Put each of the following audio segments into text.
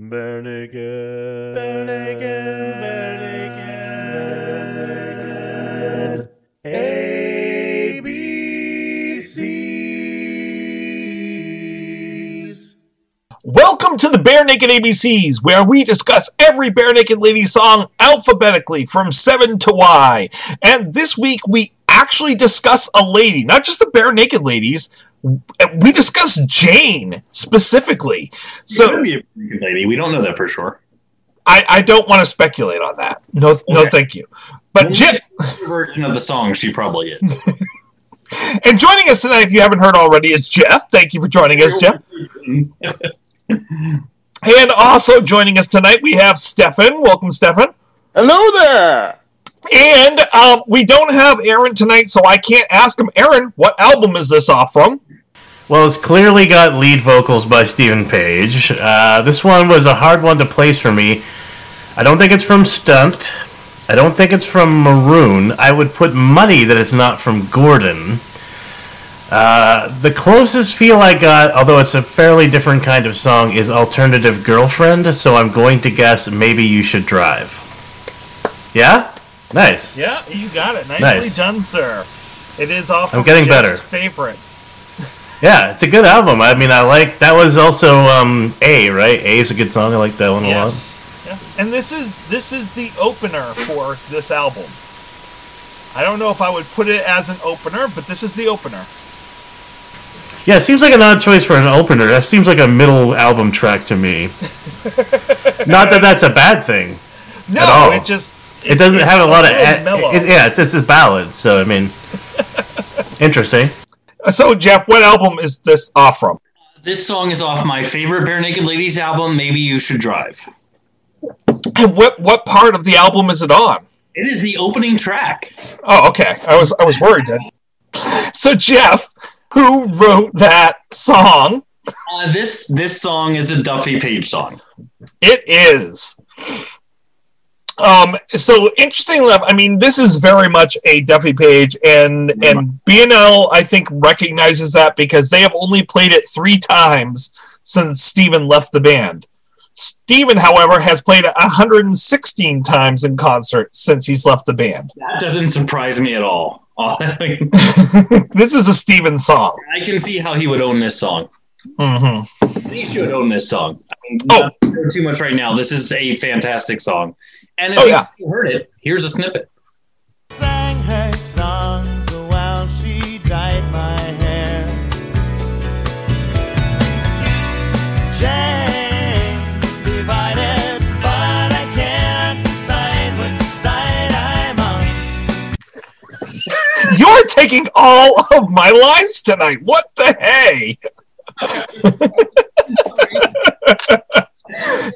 Bare naked. Bare naked. Bare naked. ABCs. Welcome to the Bare Naked ABCs, where we discuss every Bare Naked Lady song alphabetically from 7 to Y. And this week we actually discuss a lady, not just the Barenaked Ladies. We discuss Jane specifically. So So be a lady. We don't know that for sure. I, I don't want to speculate on that. No, no, thank you. But When Jim, we get to version of the song, she probably is. and joining us tonight, if you haven't heard already, is Jeff. Thank you for joining us, Jeff. And also joining us tonight, we have Stefan. Welcome, Stefan. Hello there. And uh, we don't have Aaron tonight, so I can't ask him. Aaron, what album is this off from? Well, it's clearly got lead vocals by Steven Page. Uh, this one was a hard one to place for me. I don't think it's from Stunt. I don't think it's from Maroon. I would put money that it's not from Gordon. Uh, the closest feel I got, although it's a fairly different kind of song, is Alternative Girlfriend, so I'm going to guess maybe you should drive. Yeah? Nice. Yeah, you got it. Nicely Nice. done, sir. It is off. I'm of getting Jeff's better. Favorite. Yeah, it's a good album. I mean, I like that was also um, A, right? A is a good song. I like that one a lot. Yes. yes. And this is this is the opener for this album. I don't know if I would put it as an opener, but this is the opener. Yeah, it seems like an odd choice for an opener. That seems like a middle album track to me. Not that that's a bad thing. No, At all. it just It doesn't have a lot of. little a- mellow. it- yeah, it's it's a ballad. So I mean, interesting. So, Jeff, what album is this off from? this song is off my favorite Barenaked Ladies album, Maybe You Should Drive. And what what part of the album is it on? It is the opening track. Oh, okay. I was I was worried then. So, Jeff, who wrote that song? Uh, this this song is a Duffy Page song. It is. Um, so interesting enough, I mean, this is very much a Duffy Page, and and BNL I think recognizes that because they have only played it three times since Steven left the band. Steven, however, has played it 116 times in concert since he's left the band. That doesn't surprise me at all. This is a Steven song. I can see how he would own this song. Hmm He should own this song. I mean, Oh. not too much right now. This is a fantastic song. And if Oh, you yeah. haven't heard it, here's a snippet. Sang her songs while she dyed my hair. Jane divided, but I can't decide which side I'm on. You're taking all of my lines tonight. What the hey?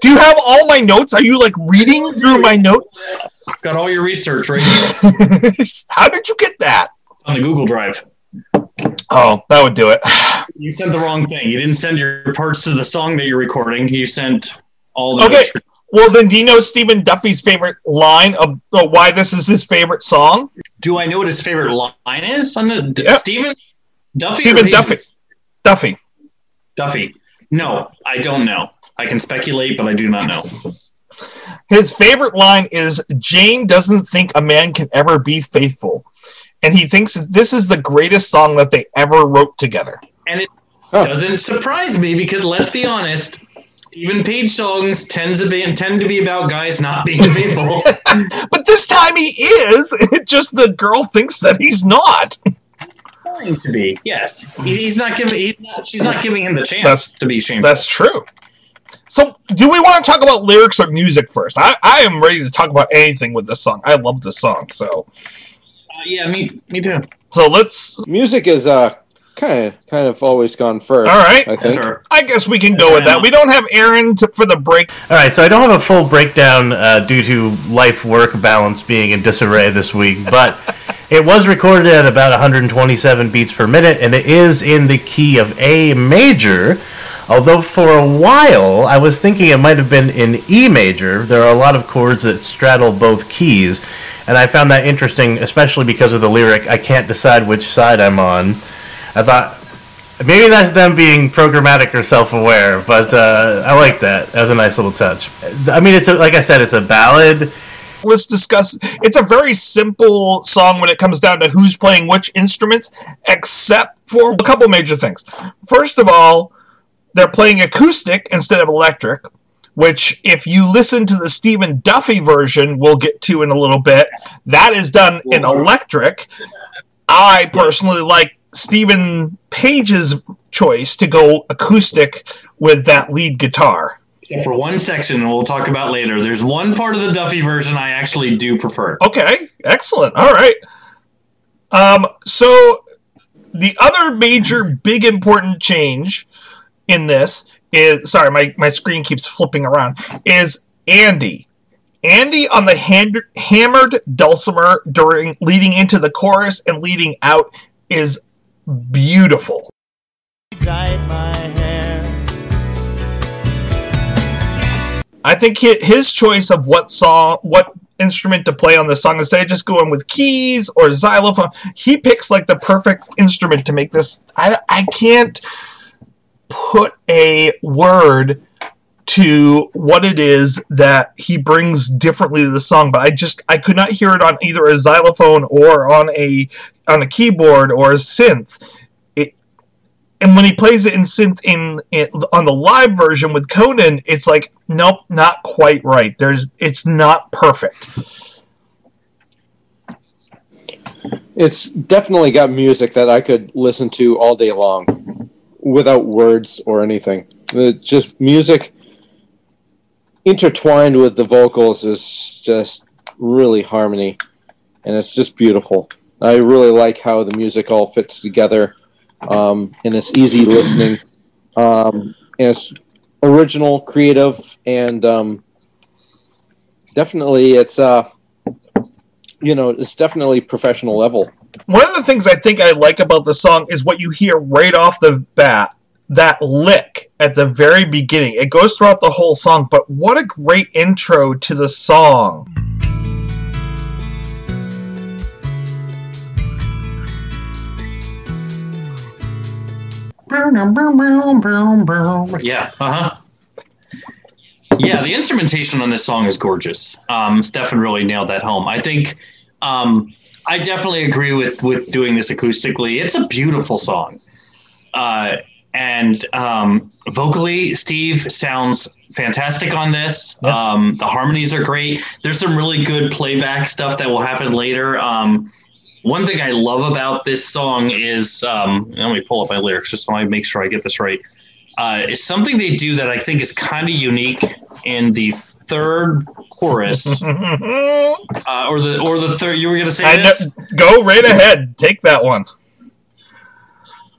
Do you have all my notes? Are you like reading through my notes? Got all your research right here How did you get that? on the Google Drive. Oh, that would do it. You sent the wrong thing. You didn't send your parts to the song that you're recording. You sent all the Okay. notes. Well, then, do you know Stephen Duffy's favorite line of uh, why this is his favorite song? Do I know what his favorite line is on the Yeah. Stephen Duffy? Stephen Duffy. Duffy. Duffy. No, I don't know. I can speculate, but I do not know. His favorite line is Jane doesn't think a man can ever be faithful. And he thinks this is the greatest song that they ever wrote together. And it Huh. doesn't surprise me because let's be honest, even Page songs tends to be tend to be about guys not being faithful. But this time he is. It just the girl thinks that he's not. Trying to be, yes. He's not giving. He's not, she's not giving him the chance That's- to be shameful. That's true. So, do we want to talk about lyrics or music first? I, I am ready to talk about anything with this song. I love this song. So, Uh, yeah, me, me too. so let's. Music is uh kind of kind of always gone first. All right. I think. Sure. I guess we can go with that. We don't have Aaron to, for the break. All right, so I don't have a full breakdown uh, due to life work balance being in disarray this week, but it was recorded at about 127 beats per minute, and it is in the key of A major. Although for a while I was thinking it might have been in E major. There are a lot of chords that straddle both keys, and I found that interesting, especially because of the lyric, I can't decide which side I'm on. I thought Maybe that's them being programmatic or self-aware, but uh, I like that. Was a nice little touch. I mean, it's a, like I said, it's a ballad. Let's discuss it's a very simple song when it comes down to who's playing which instruments except for a couple major things. First of all they're playing acoustic instead of electric which if you listen to the Stephen Duffy version we'll get to in a little bit that is done in electric. I personally like Steven Page's choice to go acoustic with that lead guitar Except for one section, and we'll talk about later. There's one part of the Duffy version I actually do prefer. Okay, excellent. All right. Um, so the other major, big, important change in this is sorry, my, my screen keeps flipping around. Is Andy. Andy on the hand, hammered dulcimer during leading into the chorus and leading out is beautiful. I think his choice of what song, what instrument to play on the song, instead of just going with keys or xylophone, he picks like the perfect instrument to make this. I, I can't put a word to what it is that he brings differently to the song, but I just I could not hear it on either a xylophone or on a on a keyboard or a synth. And when he plays it in synth in, in on the live version with Conan, it's like nope, not quite right. There's it's not perfect. It's definitely got music that I could listen to all day long without words or anything. It's just music intertwined with the vocals is just really harmony and it's just beautiful. I really like how the music all fits together um, and it's easy listening. Um, it's original, creative, and um, definitely it's uh, you know it's definitely professional level. One of the things I think I like about the song is what you hear right off the bat. That lick at the very beginning. It goes throughout the whole song, but what a great intro to the song. Yeah. Uh huh. Yeah, the instrumentation on this song is gorgeous. Um, Stefan really nailed that home. I think um, I definitely agree with with doing this acoustically. It's a beautiful song, uh, and um, vocally, Steve sounds fantastic on this. Yeah. Um, the harmonies are great. There's some really good playback stuff that will happen later. Um, one thing I love about this song is um, let me pull up my lyrics just so I make sure I get this right. Uh, it's something they do that I think is kind of unique in the third chorus, uh, or the or the third. You were gonna say I this? know, go right ahead. Take that one.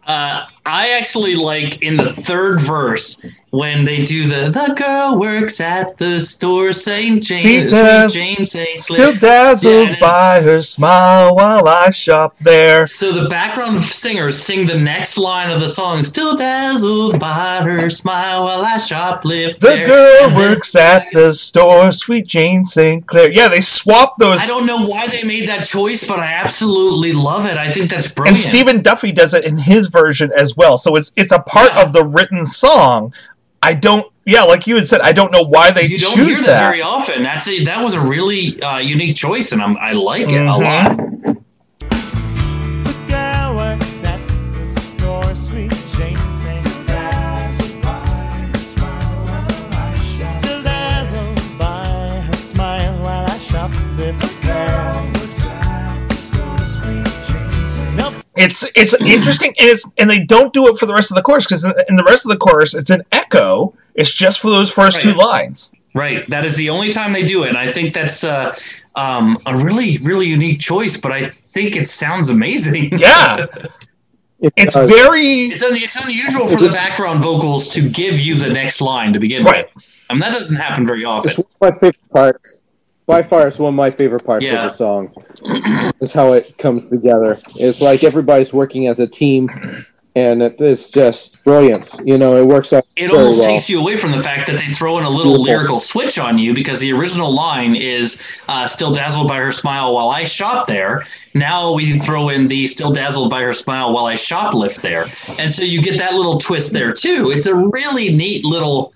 Uh, I actually like in the third verse when they do the the girl works at the store Saint Jane Saint Jane Saint Still dazzled Yeah, by her smile while I shop there. So the background singers sing the next line of the song, still dazzled by her smile while I shoplift. The there." girl And works at the store, sweet Jane St. Clair. Yeah, they swap those. I don't know why they made that choice, but I absolutely love it. I think that's brilliant. and. Stephen Duffy does it in his version as well. So it's it's a part Yeah. of the written song. I don't. Yeah, like you had said, I don't know why they you don't hear choose that, that. very often. That's a, that was a really uh, unique choice, and I'm, I like it a Mhm. lot. It's it's interesting, and it's and they don't do it for the rest of the chorus because in, in the rest of the chorus, it's an echo. It's just for those first two lines. Right. That is the only time they do it. And I think that's uh, um, a really, really unique choice, but I think it sounds amazing. Yeah, It it's does. very It's, un- it's unusual for the background vocals to give you the next line to begin Right. with. I mean, that doesn't happen very often. It's one of my favorite parts. By far, it's one of my favorite parts Yeah. of the song. is how it comes together. It's like everybody's working as a team, and it's just brilliant. You know, it works out. it almost well. takes you away from the fact that they throw in a little Beautiful. lyrical switch on you because the original line is uh, still dazzled by her smile while I shop there. Now we throw in the still dazzled by her smile while I shoplift there. And so you get that little twist there too. It's a really neat little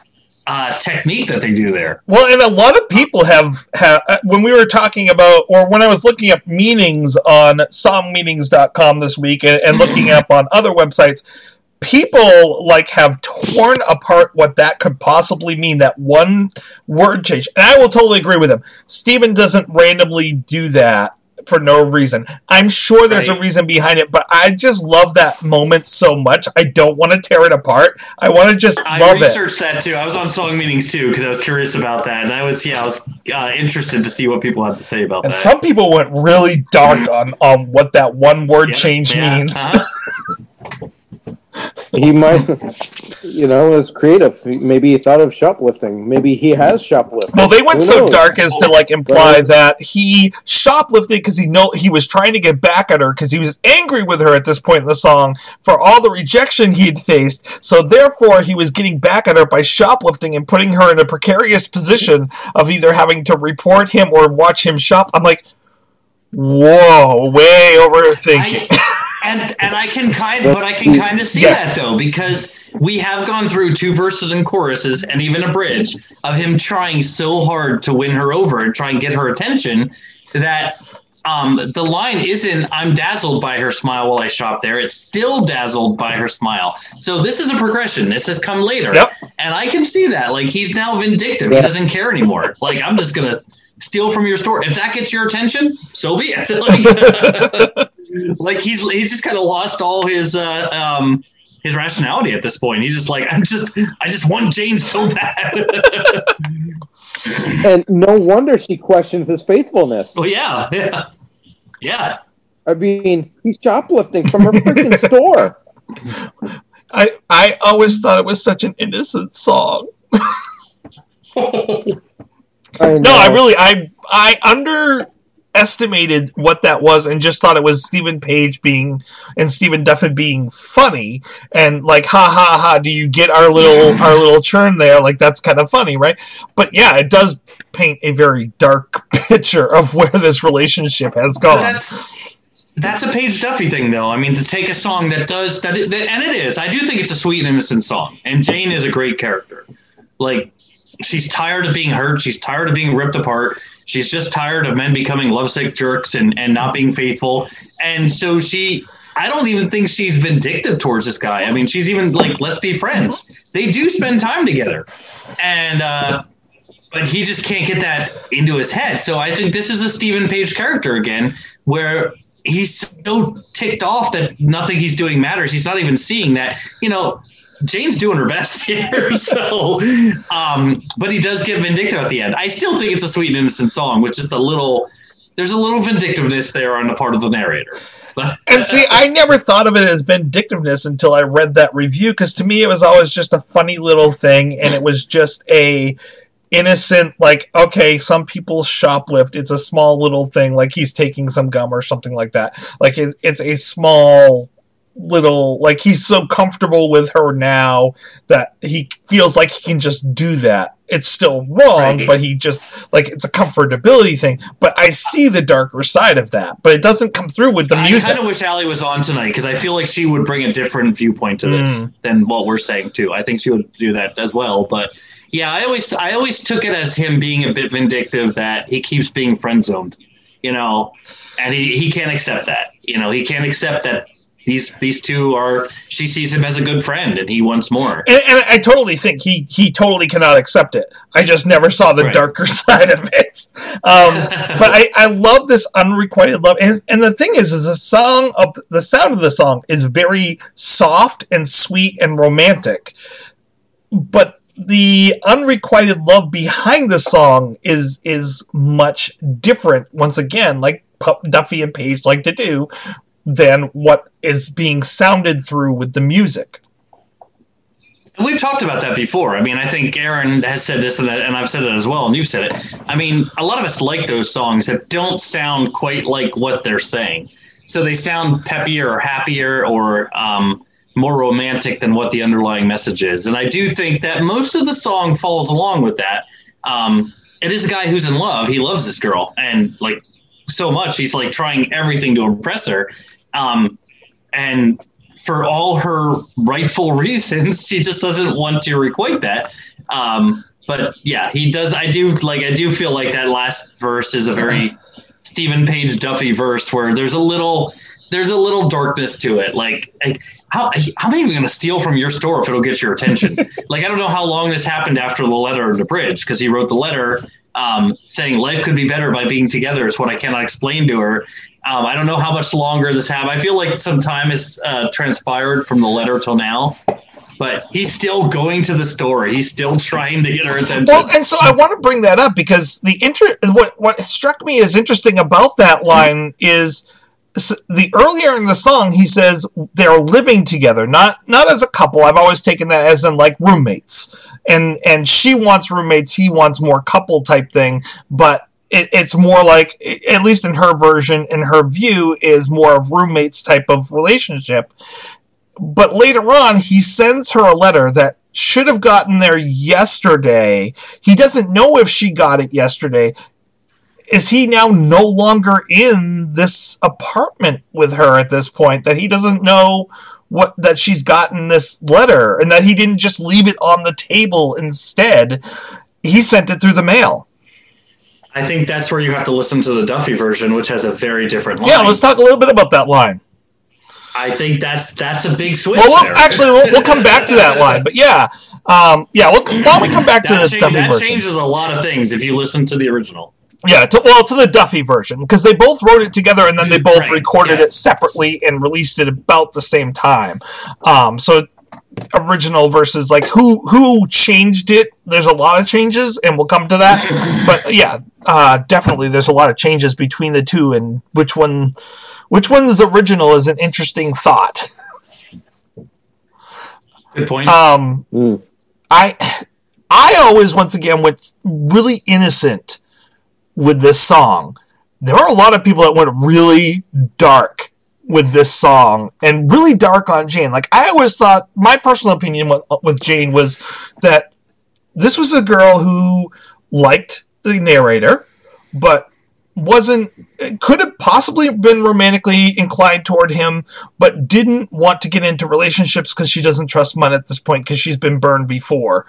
uh, technique that they do there. Well, and a lot of people have, have uh, when we were talking about, or when I was looking up meanings on songmeanings.com this week and, and looking up on other websites, people like have torn apart what that could possibly mean. That one word change, and I will totally agree with him. Stephen doesn't randomly do that for no reason. I'm sure there's a reason behind it, but I just love that moment so much. I don't want to tear it apart. I want to just I love it. I researched that too. I was on song meanings too because I was curious about that, and I was yeah, I was uh, interested to see what people had to say about that. And that. some people went really dark on, on what that one word Yeah, change yeah, means. uh-huh. He might, you know, is creative. Maybe he thought of shoplifting. Maybe he has shoplifted. Well, they went Who so knows? dark as to like imply Right. that he shoplifted because he know he was trying to get back at her because he was angry with her at this point in the song for all the rejection he'd faced. So therefore, he was getting back at her by shoplifting and putting her in a precarious position of either having to report him or watch him shop. I'm like, whoa, way overthinking. I, and and I can kind, but I can kind of see Yes. that though because we have gone through two verses and choruses and even a bridge of him trying so hard to win her over and try and get her attention that. Um, the line isn't "I'm dazzled by her smile while I shop there." It's still dazzled by her smile. So this is a progression. This has come later, Yep. and I can see that. Like he's now vindictive. Yeah. He doesn't care anymore. Like I'm just gonna steal from your store. If that gets your attention, so be it. Like, like he's he's just kind of lost all his uh, um his rationality at this point. He's just like I'm just I just want Jane so bad. And no wonder she questions his faithfulness. Oh yeah, yeah, yeah. I mean, he's shoplifting from her freaking store. I I always thought it was such an innocent song. I No, I really I I underestimated what that was and just thought it was Steven Page being and Stephen Duffy being funny and like ha ha ha do you get our little our little churn there like that's kind of funny right but yeah it does paint a very dark picture of where this relationship has gone that's that's a Page Duffy thing, though. I mean, to take a song that does that, it, and it is. I do think it's a sweet and innocent song, and Jane is a great character. Like she's tired of being hurt. She's tired of being ripped apart. She's just tired of men becoming lovesick jerks and and not being faithful. And so she. I don't even think she's vindictive towards this guy. I mean, she's even like, let's be friends. They do spend time together, and uh, but he just can't get that into his head. So I think this is a Steven Page character again, where he's so ticked off that nothing he's doing matters. He's not even seeing that, you know, Jane's doing her best here. So, um, but he does get vindictive at the end. I still think it's a sweet and innocent song, which is a little, there's a little vindictiveness there on the part of the narrator. And see I never thought of it as vindictiveness until I read that review because to me it was always just a funny little thing and it was just a innocent like okay some people shoplift it's a small little thing like he's taking some gum or something like that like it, it's a small little like he's so comfortable with her now that he feels like he can just do that it's still wrong Right. but he just like it's a comfortability thing but i see the darker side of that but it doesn't come through with the I music i kind of wish Allie was on tonight because I feel like she would bring a different viewpoint to this mm. than what we're saying too. I think she would do that as well. But yeah, I always I always took it as him being a bit vindictive that he keeps being friend zoned, you know, and he, he can't accept that. You know, he can't accept that these these two are she sees him as a good friend and he wants more. and, and I totally think he he totally cannot accept it. I just never saw the Right. darker side of it. Um, but I, I love this unrequited love, and, and the thing is, is the song of the sound of the song is very soft and sweet and romantic, but the unrequited love behind the song is is much different. Once again, like Duffy and Page like to do, than what is being sounded through with the music. We've talked about that before. I mean, I think Aaron has said this, and, and I've said it as well, and you've said it. I mean, a lot of us like those songs that don't sound quite like what they're saying. So they sound peppier or happier or um, more romantic than what the underlying message is. And I do think that most of the song falls along with that. Um, it is a guy who's in love. He loves this girl, and like so much, he's like trying everything to impress her. Um, and for all her rightful reasons, she just doesn't want to requite that. Um, but yeah, he does. I do like. I do feel like that last verse is a very Steven Page Duffy verse where there's a little there's a little darkness to it. Like, like how how am I even going to steal from your store if it'll get your attention? like, I don't know how long this happened after the letter in the bridge because he wrote the letter um, saying life could be better by being together is what I cannot explain to her. Um, I don't know how much longer this happened. I feel like some time has uh, transpired from the letter till now but he's still going to the store. He's still trying to get her attention. Well, and so I want to bring that up because the inter- what what struck me as interesting about that line is the earlier in the song he says they're living together, not not as a couple. I've always taken that as in like roommates, and and she wants roommates, he wants more couple type thing, but. It, it's more like, at least in her version, in her view, is more of roommates type of relationship. But later on he sends her a letter that should have gotten there yesterday. He doesn't know if she got it yesterday. Is he now no longer in this apartment with her at this point that he doesn't know what that she's gotten this letter and that he didn't just leave it on the table instead? He sent it through the mail I think that's where you have to listen to the Duffy version, which has a very different line. yeah let's talk a little bit about that line I think that's that's a big switch. well, we'll actually we'll, we'll come back to that line but yeah um, yeah we'll, why don't we come back to the change- Duffy that version changes a lot of things if you listen to the original. Yeah, to, well, to the Duffy version because they both wrote it together and then they both Right, recorded yes. it separately and released it about the same time. Um, so original versus like who who changed it. There's a lot of changes, and we'll come to that. but yeah, uh, definitely there's a lot of changes between the two, and which one which one's original is an interesting thought. Good point. Um, Mm. I I always once again went really innocent with this song. There are a lot of people that went really dark with this song and really dark on Jane. Like I always thought my personal opinion with, with Jane was that this was a girl who liked the narrator but wasn't could have possibly been romantically inclined toward him but didn't want to get into relationships because she doesn't trust men at this point because she's been burned before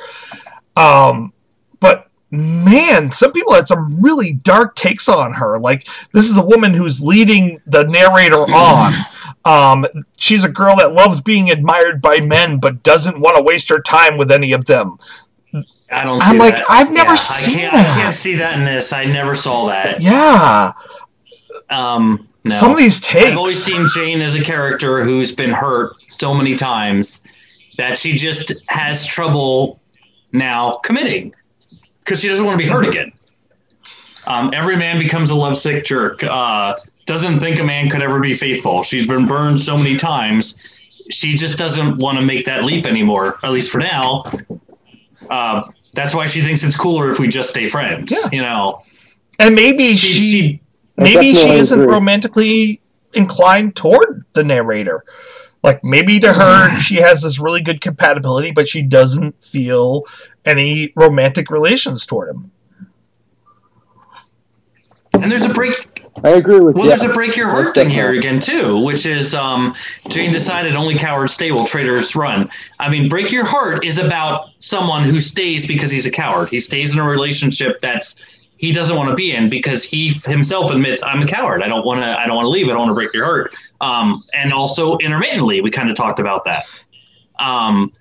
um but man some people had some really dark takes on her like this is a woman who's leading the narrator on um she's a girl that loves being admired by men but doesn't want to waste her time with any of them I don't. I'm like, that. I've never I seen can't, that. I can't see that in this. I never saw that. yeah Um, no. some of these takes I've always seen Jane as a character who's been hurt so many times that she just has trouble now committing because she doesn't want to be hurt again. Um, every man becomes a lovesick jerk. Uh, doesn't think a man could ever be faithful. She's been burned so many times. She just doesn't want to make that leap anymore, at least for now. Uh, that's why she thinks it's cooler if we just stay friends. Yeah. You know, and maybe she, she, she maybe she isn't agree. romantically inclined toward the narrator like maybe to her she has this really good compatibility but she doesn't feel any romantic relations toward him and there's a break I agree with Well, you. there's a break your heart thing here again too, which is um, Jane decided only cowards stay while traitors run. I mean, break your heart is about someone who stays because he's a coward. He stays in a relationship that's he doesn't want to be in because he himself admits I'm a coward. I don't want to. I don't want to leave. I don't want to break your heart. Um, and also intermittently, we kind of talked about that. Um,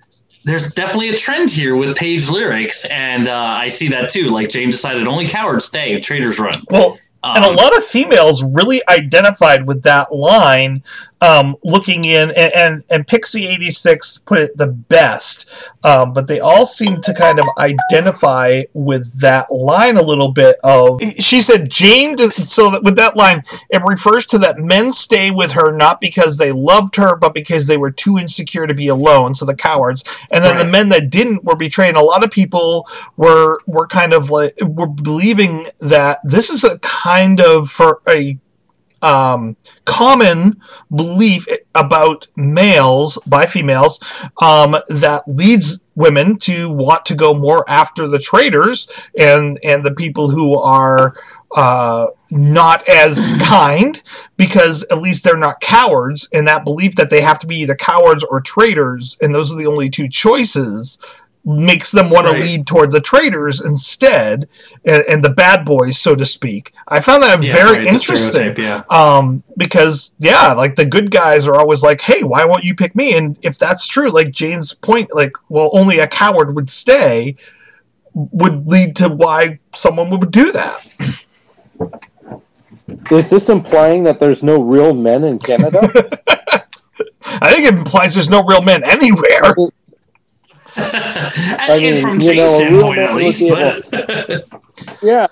there's definitely a trend here with page lyrics, and uh, I see that too. Like Jane decided only cowards stay, traitors run. well and a Um, lot of females really identified with that line um, looking in and, and, and pixie 86 put it the best. Um, but they all seem to kind of identify with that line a little bit of she said jane does, so that with that line it refers to that men stay with her not because they loved her but because they were too insecure to be alone so the cowards. And then the men that didn't were betrayed and a lot of people were were kind of like were believing that this is a kind of for a um, common belief about males by females um, that leads women to want to go more after the traitors and and the people who are uh, not as kind because at least they're not cowards and that belief that they have to be either cowards or traitors and those are the only two choices makes them want Right. to lead toward the traitors instead and, and the bad boys so to speak i found that Yeah, very right, interesting Yeah. um because yeah like the good guys are always like hey why won't you pick me and if that's true like jane's point like well only a coward would stay would lead to why someone would do that Is this implying that there's no real men in Canada? i think it implies there's no real men anywhere and mean, from you know, a real standpoint, at man least. would be But yeah.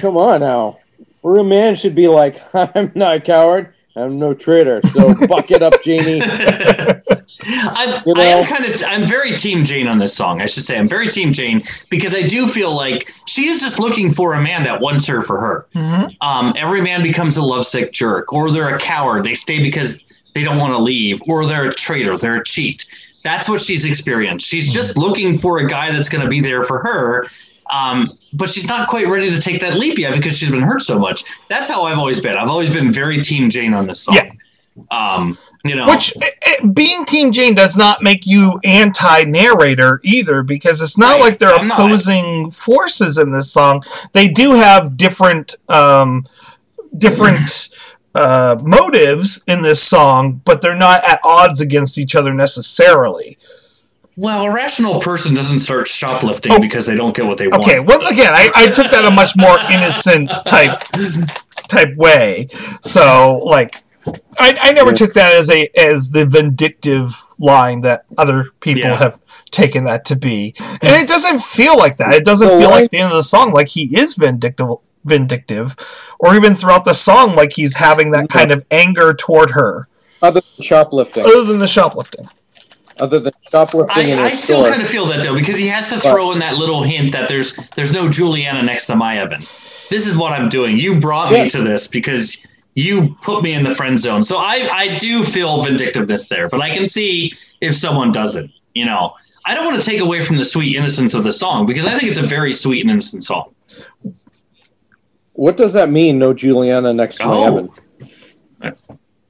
Come on now. A real man should be like, I'm not a coward. I'm no traitor. So buck it up, Janie. I'm, You I am kind of I'm very team Jane on this song. I should say I'm very team Jane because I do feel like she is just looking for a man that wants her for her. Mhm. Um, every man becomes a lovesick jerk, or they're a coward. They stay because they don't want to leave, or they're a traitor. They're a cheat. That's what she's experienced. She's just looking for a guy that's going to be there for her. Um, but she's not quite ready to take that leap yet because she's been hurt so much. That's how I've always been. I've always been very team Jane on this song. Yeah. Um, you know, Which eh, eh, being Team Jane does not make you anti-narrator either, because it's not Right. like they're I'm not. opposing forces in this song. They do have different um, different uh, motives in this song, but they're not at odds against each other necessarily. Well, a rational person doesn't start shoplifting Oh. because they don't get what they Okay, want. Okay, once again, I, I took that a much more innocent type type way. So, like, I, I never Yeah. took that as a as the vindictive line that other people Yeah. have taken that to be, and it doesn't feel like that. It doesn't So feel why- like the end of the song like he is vindictive, vindictive, or even throughout the song like he's having that kind of anger toward her, Other than shoplifting. other than the shoplifting. Other than shoplifting in I, a I still store. kind of feel that though because he has to throw in that little hint that there's there's no Juliana next to my Evan. This is what I'm doing. You brought Yeah. me to this because you put me in the friend zone. So I I do feel vindictiveness there, but I can see if someone doesn't. You know, I don't want to take away from the sweet innocence of the song because I think it's a very sweet and innocent song. What does that mean? No Juliana next to Oh. Evan.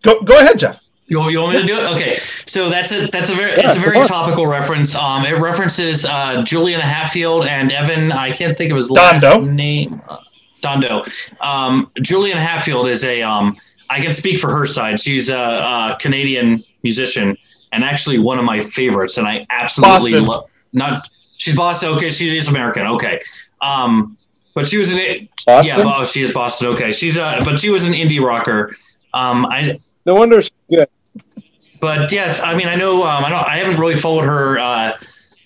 Go go ahead, Jeff. You, you want me to do it? Okay. So that's a that's a very Yeah, it's a very come topical reference. Um, it references uh, Juliana Hatfield and Evan. I can't think of his last Dando. name. Uh, Dando. Um, Juliana Hatfield is a um, I can speak for her side. She's a, a Canadian musician and actually one of my favorites. And I absolutely love. Not she's Boston. Okay, she is American. Okay. Um, but she was an yeah. Boston? Oh, she is Boston. Okay, she's a but she was an indie rocker. Um, I No wonder she's good. but yes, I mean, I know um, I don't. I haven't really followed her uh,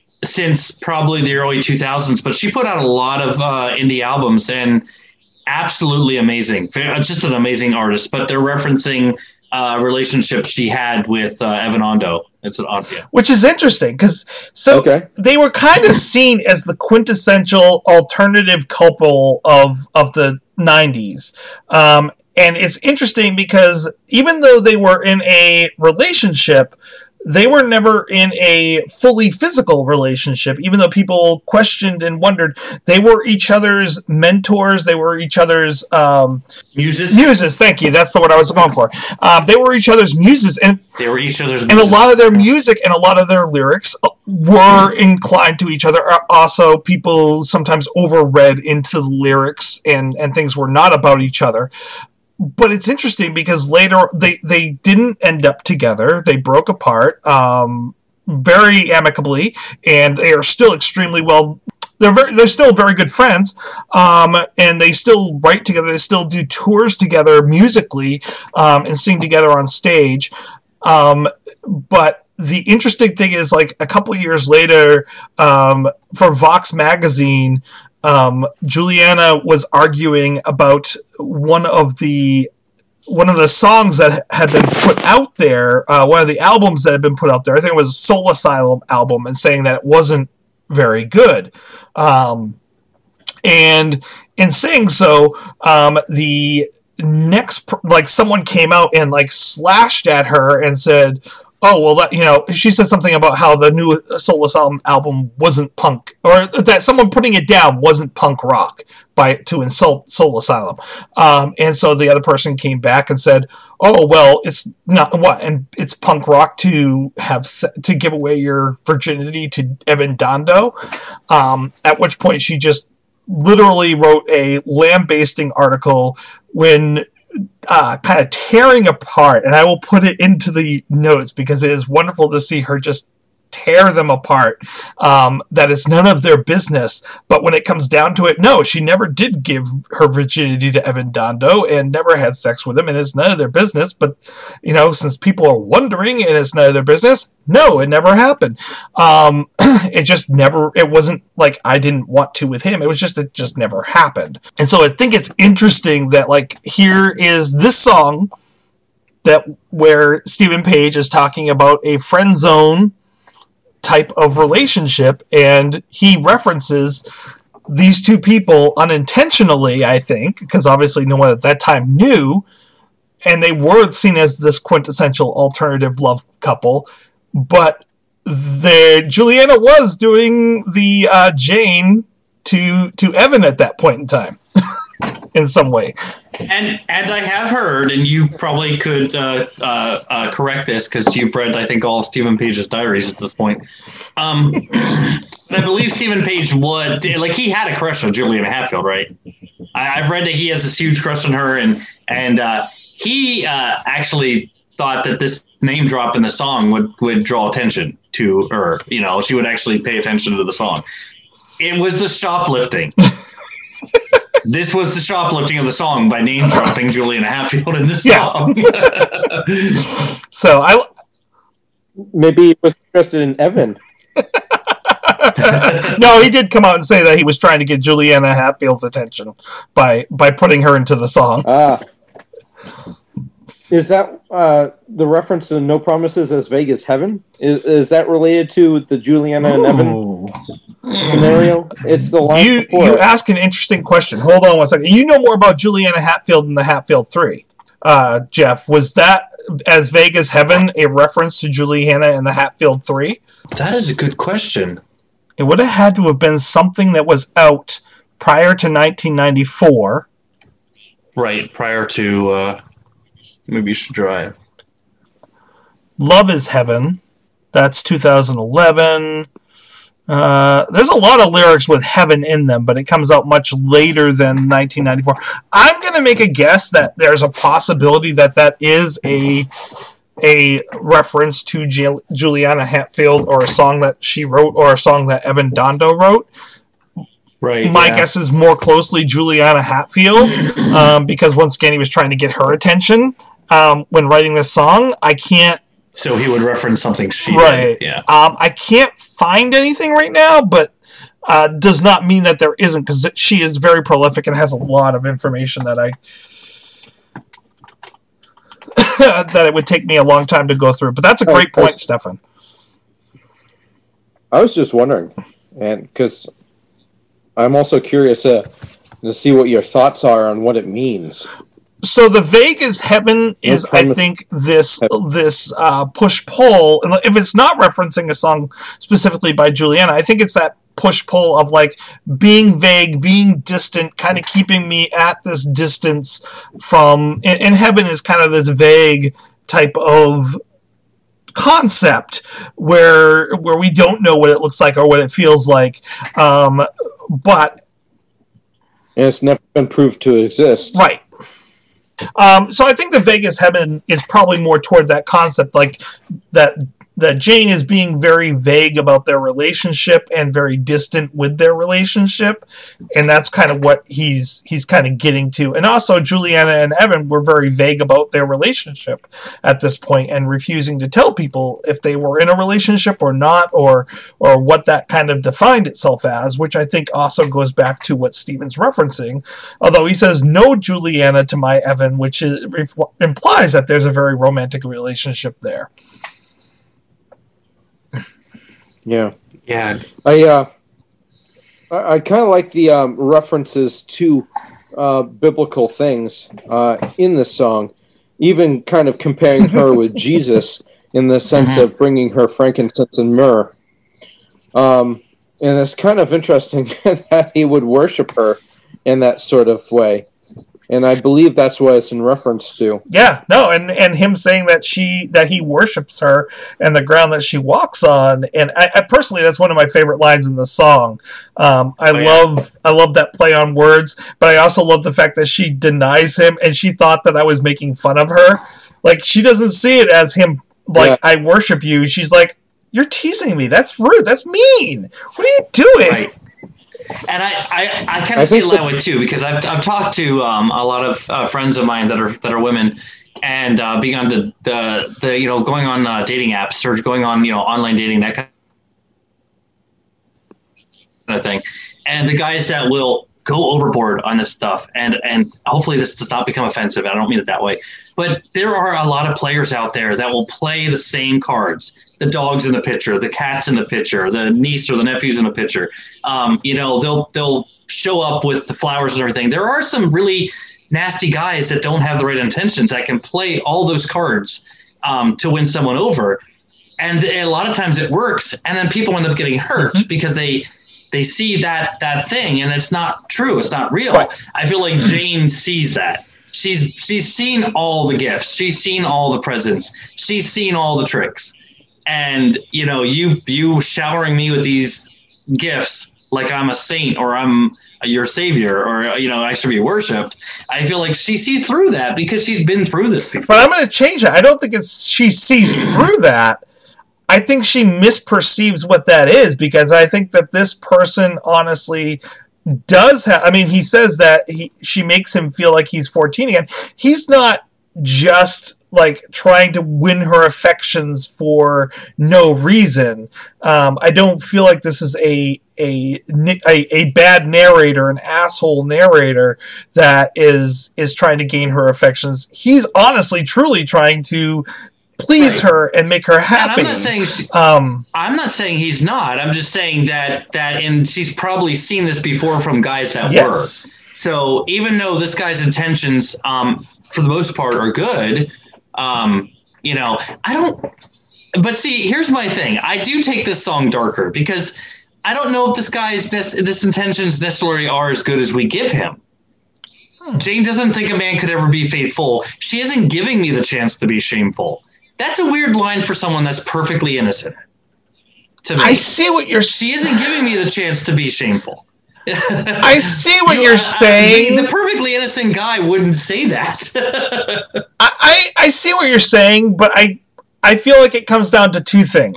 since probably the early 2000s, but she put out a lot of uh, indie albums and absolutely amazing. Uh, Just an amazing artist. But they're referencing uh, relationships she had with uh, Evan Dando. It's an odd, which is interesting because so Okay. they were kind of seen as the quintessential alternative couple of of the 90s um, and it's interesting because even though they were in a relationship they were never in a fully physical relationship even though people questioned and wondered they were each other's mentors they were each other's um, Muses. muses thank you that's the word i was going for um, they were each other's muses and They were each other's. and a lot of their music and a lot of their lyrics were inclined to each other. Uh, Also, people sometimes overread into the lyrics and and things were not about each other. But it's interesting because later they they didn't end up together. They broke apart um, very amicably, and they are still extremely well. They're very, they're still very good friends, um, and they still write together. They still do tours together musically, um, and sing together on stage. Um, but the interesting thing is, like a couple years later, um, for Vox magazine, um, Juliana was arguing about one of the one of the songs that had been put out there, uh, one of the albums that had been put out there. I think it was a Soul Asylum album, and saying that it wasn't very good. Um, and in saying so, um, the next like someone came out and like slashed at her and said oh well that you know she said something about how the new soul asylum album wasn't punk or that someone putting it down wasn't punk rock by to insult soul asylum. Um, and so the other person came back and said oh well it's not what and it's punk rock to have to give away your virginity to evan dando. Um, at which point she just literally wrote a lambasting article when uh, kind of tearing apart, and I will put it into the notes because it is wonderful to see her just tear them apart. Um, that is none of their business. But when it comes down to it, no, she never did give her virginity to Evan Dando and never had sex with him, and it's none of their business. But, you know, since people are wondering and it's none of their business, no, it never happened. Um, it just never, it wasn't like I didn't want to with him. It was just, it just never happened. And so I think it's interesting that, like, here is this song that where Steven Page is talking about a friend zone type of relationship and he references these two people unintentionally i think because obviously no one at that time knew and they were seen as this quintessential alternative love couple but the juliana was doing the uh, jane to to evan at that point in time in some way And and I have heard, and you probably could uh, uh, uh, correct this because you've read, I think, all of Steven Page's diaries at this point. Um, I believe Steven Page would like he had a crush on Juliana Hatfield, right? I, I've read that he has this huge crush on her, and and uh, he uh, actually thought that this name drop in the song would would draw attention to her. You know, she would actually pay attention to the song. It was the shoplifting. This was the shoplifting of the song by name dropping Juliana Hatfield in the Yeah. song. so i Maybe he was interested in Evan. no he did come out and say that he was trying to get juliana hatfield's attention by by putting her into the song Ah. Is that uh, the reference to No Promises as Vague as Heaven? Is, is that related to the Juliana and Evan Ooh. scenario? It's the line you before. you ask an interesting question. Hold on one second. You know more about Juliana Hatfield than the Hatfield Three, uh, Jeff. Was that as vague as heaven a reference to Juliana and the Hatfield Three? that is a good question. It would have had to have been something that was out prior to 1994. Right, prior to uh, maybe you should drive. Love is Heaven. That's 2011. Uh, there's a lot of lyrics with heaven in them, but it comes out much later than 1994. I'm going to make a guess that there's a possibility that that is a a reference to Jul- Juliana Hatfield or a song that she wrote or a song that Evan Dando wrote. Right. My yeah. guess is more closely Juliana Hatfield um, because once again he was trying to get her attention um, when writing this song. I can't So he would reference something she Right. did. Yeah. Um, I can't find anything right now, but uh, does not mean that there isn't because she is very prolific and has a lot of information that I that it would take me a long time to go through. But that's a great point, there's- Stefan. I was just wondering, and because I'm also curious uh, to see what your thoughts are on what it means. So the Vegas heaven is, I think, this this uh, push pull. And If it's not referencing a song specifically by Juliana, I think it's that push pull of like being vague, being distant, kind of keeping me at this distance from. And, and heaven is kind of this vague type of concept where where we don't know what it looks like or what it feels like. Um, but And it's never been proved to exist. Right. Um, so I think the Vegas Heaven is probably more toward that concept, like that that Jane is being very vague about their relationship and very distant with their relationship, and that's kind of what he's he's kind of getting to. And also Juliana and Evan were very vague about their relationship at this point and refusing to tell people if they were in a relationship or not, or or what that kind of defined itself as, which I think also goes back to what Steven's referencing Although he says no Juliana to my Evan, which is, implies that there's a very romantic relationship there. Yeah. Yeah. I uh, I, I kind of like the um, references to uh, biblical things uh, in this song, even kind of comparing her with Jesus in the sense of bringing her frankincense and myrrh. Um, and it's kind of interesting that he would worship her in that sort of way. And I believe that's what it's in reference to. Yeah, no, and and him saying that she that he worships her and the ground that she walks on, and I, I personally that's one of my favorite lines in the song. Um, I Oh, yeah. love I love that play on words, but I also love the fact that she denies him and she thought that I was making fun of her. Like she doesn't see it as him like Yeah. I worship you. She's like, you're teasing me. That's rude. That's mean. What are you doing? Right. And I, I, I kind of see it that way too because I've, I've talked to um, a lot of uh, friends of mine that are that are women and uh, being on the, the the you know going on uh, dating apps or going on you know online dating that kind of thing, and the guys that will go overboard on this stuff and and hopefully this does not become offensive. I don't mean it that way, but there are a lot of players out there that will play the same cards. The dogs in the picture, the cats in the picture, the niece or the nephews in the picture. Um, you know, they'll they'll show up with the flowers and everything. There are some really nasty guys that don't have the right intentions that can play all those cards um, to win someone over, and a lot of times it works, and then people end up getting hurt because they they see that that thing and it's not true it's not real Right. i feel like jane sees that she's she's seen all the gifts she's seen all the presents she's seen all the tricks and you know you you showering me with these gifts like i'm a saint or i'm your savior or you know i should be worshipped i feel like she sees through that because she's been through this before But I'm going to change that. I don't think it's she sees through that. I think she misperceives what that is because I think that this person honestly does have. I mean, he says that he she makes him feel like he's 14 again. He's not just like trying to win her affections for no reason. Um, I don't feel like this is a a, a a bad narrator, an asshole narrator that is is trying to gain her affections. He's honestly, truly trying to please Right. her and make her and happy. i'm not saying she, um, I'm not saying he's not. I'm just saying that that and she's probably seen this before from guys that yes, were. So even though this guy's intentions, um, for the most part, are good, um, you know, I don't. But see, here's my thing. I do take this song darker because I don't know if this guy's this this intentions necessarily are as good as we give him. Jane doesn't think a man could ever be faithful. She isn't giving me the chance to be shameful. That's a weird line for someone that's perfectly innocent. To me, I see what you're. Saying. She isn't giving me the chance to be shameful. I see what You- I- saying. the, the perfectly innocent guy wouldn't say that. I, I I see what you're saying, but I I feel like it comes down to two things.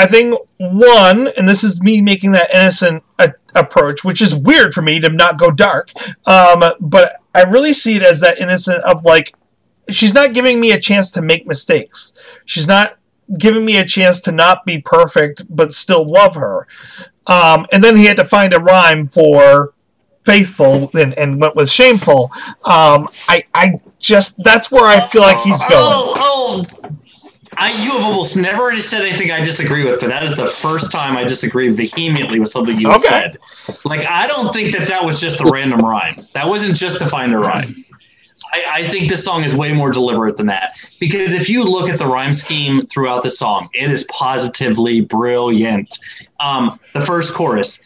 I think one, and this is me making that innocent a- approach, which is weird for me to not go dark. Um, but I really see it as that innocent of like, she's not giving me a chance to make mistakes. She's not giving me a chance to not be perfect, but still love her. Um, and then he had to find a rhyme for faithful and, and went with shameful. Um, I, I just, that's where I feel like he's going. Oh, oh. I, you have almost never said anything I disagree with, but that is the first time I disagree vehemently with something you Okay. said. Like, I don't think that that was just a random rhyme. That wasn't just to find a rhyme. I, I think this song is way more deliberate than that. Because if you look at the rhyme scheme throughout the song, it is positively brilliant. Um, the first chorus,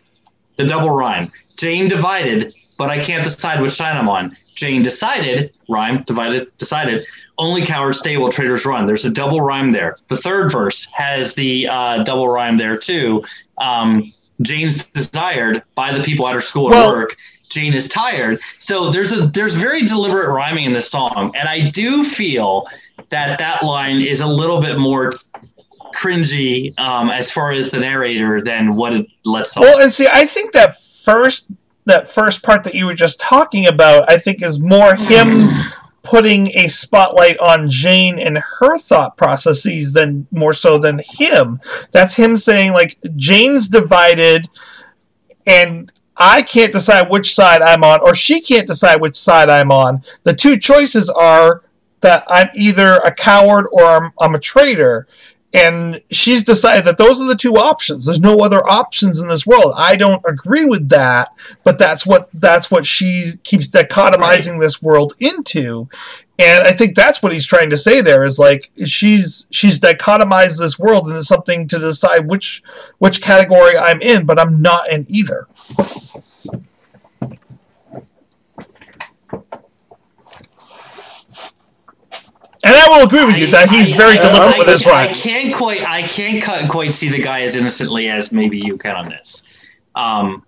the double rhyme. Jane divided, but I can't decide which side I'm on. Jane decided, rhyme, divided, decided. Only cowards stay while traitors run. There's a double rhyme there. The third verse has the uh, double rhyme there too. Um, Jane's desired by the people at her school and Well- work. Jane is tired. So there's a there's very deliberate rhyming in this song, and I do feel that that line is a little bit more cringy um, as far as the narrator than what it lets on. Well, and see, I think that first that first part that you were just talking about, I think is more him putting a spotlight on Jane and her thought processes than more so than him. That's him saying like Jane's divided and I can't decide which side I'm on, or she can't decide which side I'm on. The two choices are that I'm either a coward or I'm, I'm a traitor. and she's decided that those are the two options. There's no other options in this world. I don't agree with that, but that's what that's what she keeps dichotomizing this world into. And I think that's what he's trying to say there is like she's she's dichotomized this world into something to decide which which category I'm in, but I'm not in either. And I will agree with you that he's I- very I- deliberate I- with his I can't quite, I can't quite see the guy as innocently as maybe you can on this. Um,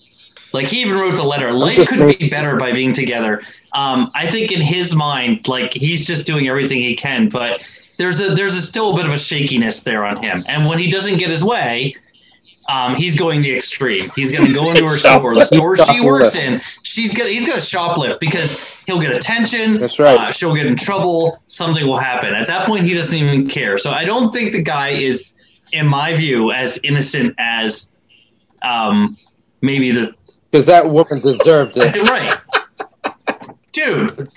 like he even wrote the letter. Life could making- be better by being together. Um, I think in his mind, like he's just doing everything he can, but there's a there's a still a bit of a shakiness there on him. And when he doesn't get his way, um, he's going the extreme. He's going to go into her store, the store she works in. She's gonna he's going to shoplift because he'll get attention. That's right. Uh, she'll get in trouble. Something will happen. At that point, he doesn't even care. So I don't think the guy is, in my view, as innocent as um, maybe the Because that woman deserved it. right. Dude,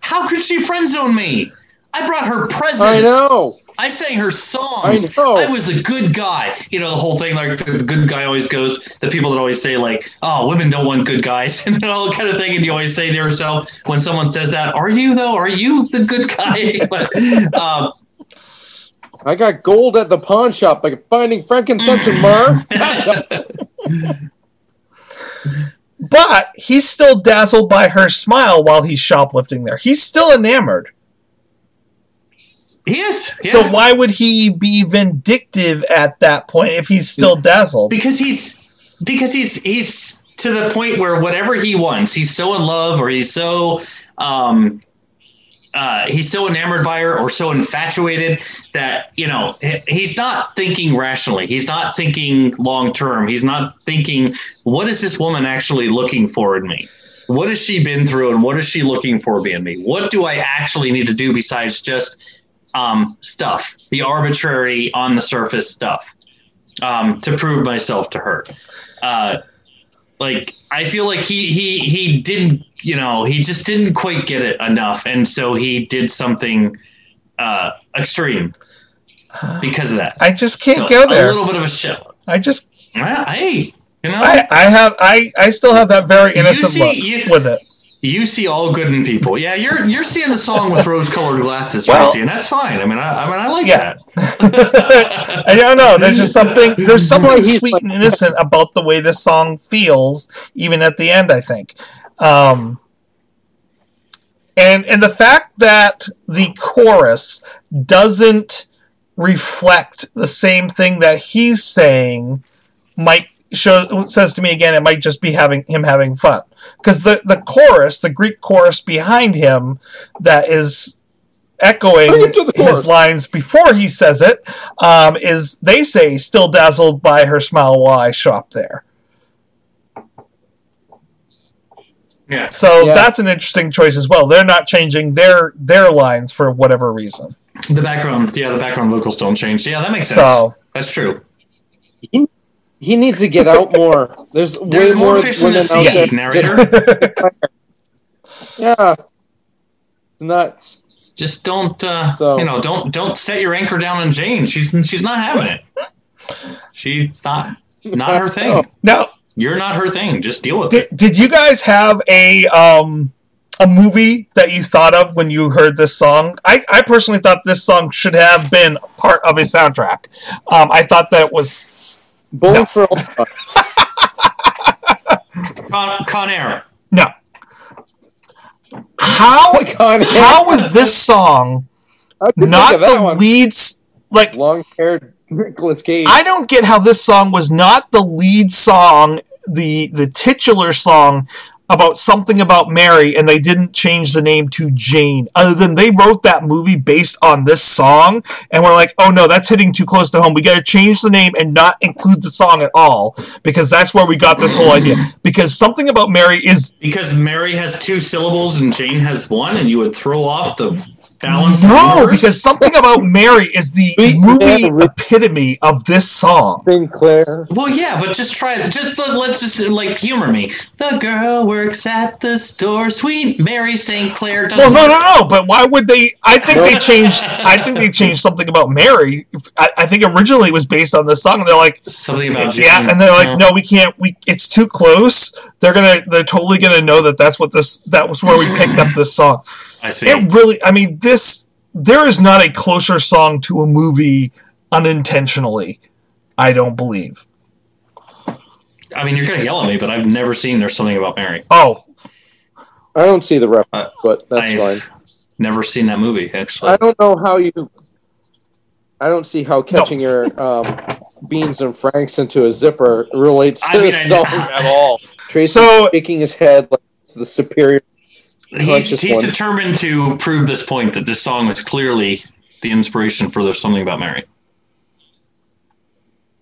how could she friend zone me? I brought her presents. I know. I sang her songs. I. I was a good guy. You know, the whole thing, like the good guy always goes, the people that always say, like, oh, women don't want good guys, and all kind of thing. And you always say to yourself, when someone says that, are you, though? Are you the good guy? but, um, I got gold at the pawn shop by finding frankincense and myrrh. But he's still dazzled by her smile while he's shoplifting there. He's still enamored. He is. So why would he be vindictive at that point if he's still dazzled? because he's because he's he's to the point where whatever he wants he's so in love or he's so um uh, he's so enamored by her or so infatuated that you know he's not thinking rationally. He's not thinking long term. He's not thinking what is this woman actually looking for in me? What has she been through and what is she looking for in me? What do i actually need to do besides just um, stuff the arbitrary on the surface stuff um, to prove myself to her. Uh, like I feel like he he he didn't you know he just didn't quite get it enough, and so he did something uh, extreme because of that. I just can't So, go there. A little bit of a shell. I just Hey, you know, I, I have I, I still have that very innocent see- look you- with it. You see all good in people. Yeah, you're you're seeing the song with rose-colored glasses, Well- Tracy, and that's fine. I mean, I, I mean, I like Yeah. that. I don't know. There's just something there's something He's sweet and innocent about the way this song feels, even at the end. I think, um, and and the fact that the chorus doesn't reflect the same thing that he's saying might show says to me again it might just be having him having fun because the the chorus the greek chorus behind him that is echoing Bring it to the his lines before he says it um, is they say still dazzled by her smile while i shop there yeah. so Yeah. that's an interesting choice as well they're not changing their their lines for whatever reason The background, yeah, the background vocals don't change. Yeah, that makes sense. So- That's true. He needs to get out more. There's, There's way more more, fish in women the out sea, there. narrator. yeah, nuts. Just don't, uh, So- you know, don't don't set your anchor down on Jane. She's she's not having it. She's not not her thing. No, You're not her thing. Just deal with did, it. did you guys have a um a movie that you thought of when you heard this song i, I personally thought this song should have been part of a soundtrack um, i thought that was Bowling No. for Old Con, Con Air. no how Con Air. how was this song not think of that the one? leads like long-haired Nicolas Cage. I don't get how this song was not the lead song, the the titular song about something about Mary, and they didn't change the name to Jane. Other than they wrote that movie based on this song, and we're like, oh no, that's hitting too close to home. We got to change the name and not include the song at all because that's where we got this whole idea. Because something about Mary is Because Mary has two syllables and Jane has one, and you would throw off the balance. No, universe? because something about Mary is the Sweet movie Mary. epitome of this song. Sinclair. Well, yeah, but just try. Just let- let's just like humor me. The girl works at the store. Sweet Mary St. Clair. Well, doesn't no, no, no. But why would they? I think they changed. I think they changed something about Mary. I, I think originally it was based on this song. And they're like, Something about yeah, Jane. and they're like, Yeah. no, we can't. We it's too close. They're gonna. They're totally gonna know that that's what this. That was where we picked up this song. I see. It really. I mean, this. There is not a closer song to a movie unintentionally. I don't believe. I mean, you're gonna yell at me, but I've never seen "There's Something About Mary." Oh, I don't see the reference, Uh, but that's I've fine. never seen that movie actually. I don't know how you. I don't see how catching your um, beans and franks into a zipper relates to I mean, this I- song at all. Tracy So- shaking his head like it's the superior. He's conscious he's one. determined to prove this point that this song is clearly the inspiration for "There's Something About Mary."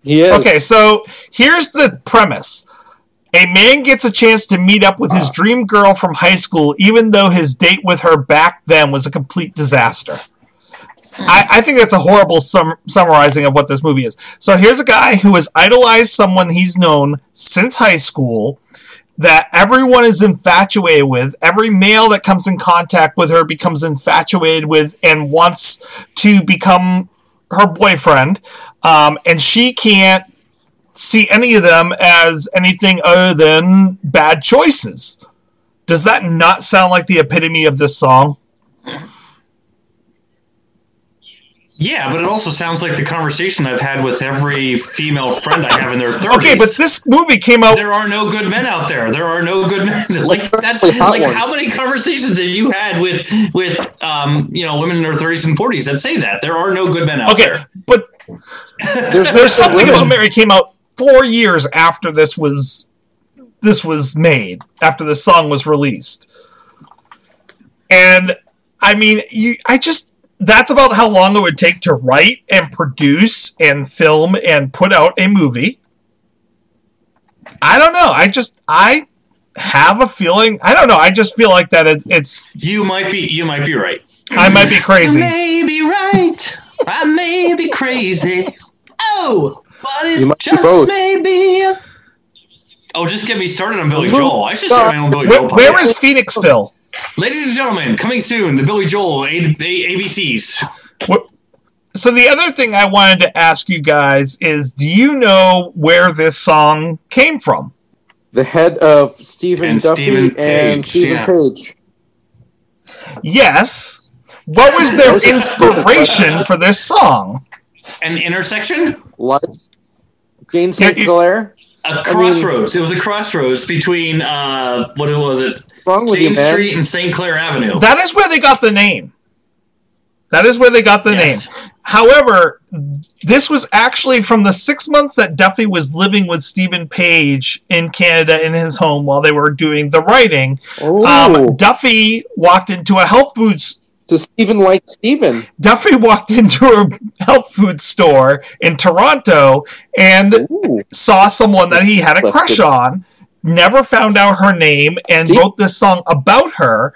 He is. Okay, so here's the premise. A man gets a chance to meet up with his ah. dream girl from high school, even though his date with her back then was a complete disaster. I, I think that's a horrible sum- summarizing of what this movie is. So here's a guy who has idolized someone he's known since high school that everyone is infatuated with. Every male that comes in contact with her becomes infatuated with and wants to become her boyfriend. Um, and she can't see any of them as anything other than bad choices. Does that not sound like the epitome of this song? Yeah, but it also sounds like the conversation I've had with every female friend I have in their thirties. Okay, but this movie came out. there are no good men out there. There are no good men. Like that's like ones. how many conversations have you had with with um you know women in their thirties and forties that say that there are no good men out Okay, there. Okay, but There's, there's something about Mary came out four years after this was this was made, after the song was released. And I mean, you I just that's about how long it would take to write and produce and film and put out a movie. I don't know. I just I have a feeling. I don't know. I just feel like that it's, it's You might be you might be right. I might be I crazy. may be right. I may be crazy. Oh, but it You might be just both. may be. Oh, just get me started on Billy Joel. I should start my own Billy Where, Joel. where podcast. is Phoenixville? Ladies and gentlemen, coming soon, the Billy Joel A- A- ABCs. What, so the other thing I wanted to ask you guys is, do you know where this song came from? The head of Stephen And Duffy Stephen and Stephen yeah. Page. Yes. What was their inspiration for this song? An intersection? What? Jane St. Clair. A mean- crossroads. it was a crossroads between uh, what was it? What's wrong with you, James man? Street and St. Clair Avenue. That is where they got the name. That is where they got the Yes. name. However, this was actually from the six months that Duffy was living with Steven Page in Canada in his home while they were doing the writing. Um, Duffy walked into a health food s- to Stephen like Stephen. Duffy walked into a health food store in Toronto and Ooh. saw someone that he had a crush on, never found out her name, and Steve- wrote this song about her,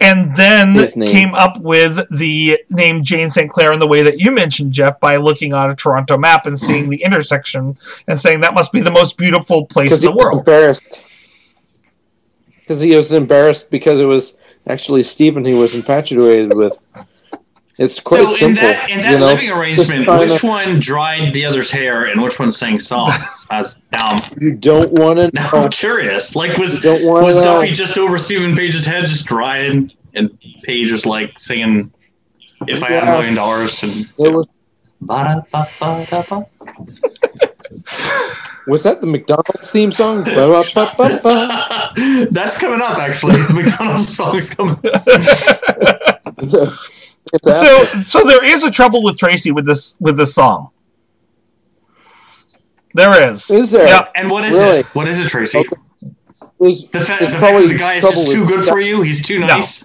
and then came up with the name Jane St. Clair in the way that you mentioned, Jeff, by looking on a Toronto map and seeing the intersection and saying that must be the most beautiful place in the world. embarrassed. Because he was embarrassed because it was actually Stephen he was infatuated with. It's quite so in simple. that in that you know? living arrangement, which to- one dried the other's hair and which one sang songs? As now, You don't want to now know. I'm curious. Like was You don't want was know. Duffy just over Steven Page's head, just drying, and Page was like singing, "If I had a million dollars," and It was, was that the McDonald's theme song? That's coming up, actually. The McDonald's song's coming. It's a- it's a- So, so there is a trouble with Tracy with this with this song. There is. Is there? Yeah. And what is Really? it? What is it, Tracy? Okay. There's, The, fa- there's the fact that the guy is just too good stuff. for you. He's too nice.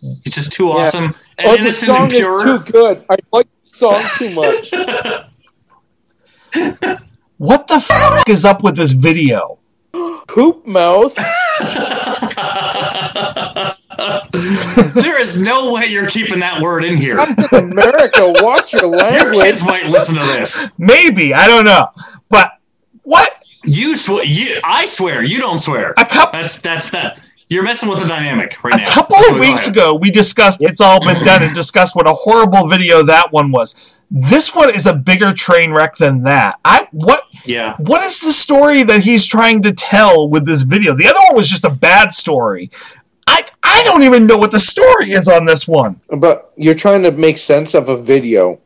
He's just too awesome and Oh, the innocent song and is pure. too good. I like the song too much. What the f- is up with this video? Poop mouth. there is no way you're keeping that word in here. America, watch your language. Your kids might listen to this. Maybe I don't know, but what You swear. You, I swear. You don't swear. a couple That's that's that. You're messing with the dynamic right a now. A couple of weeks ago we discussed it's all been done and discussed what a horrible video that one was. This one is a bigger train wreck than that. I what Yeah. what is the story that he's trying to tell with this video? The other one was just a bad story. I I don't even know what the story is on this one. But you're trying to make sense of a video.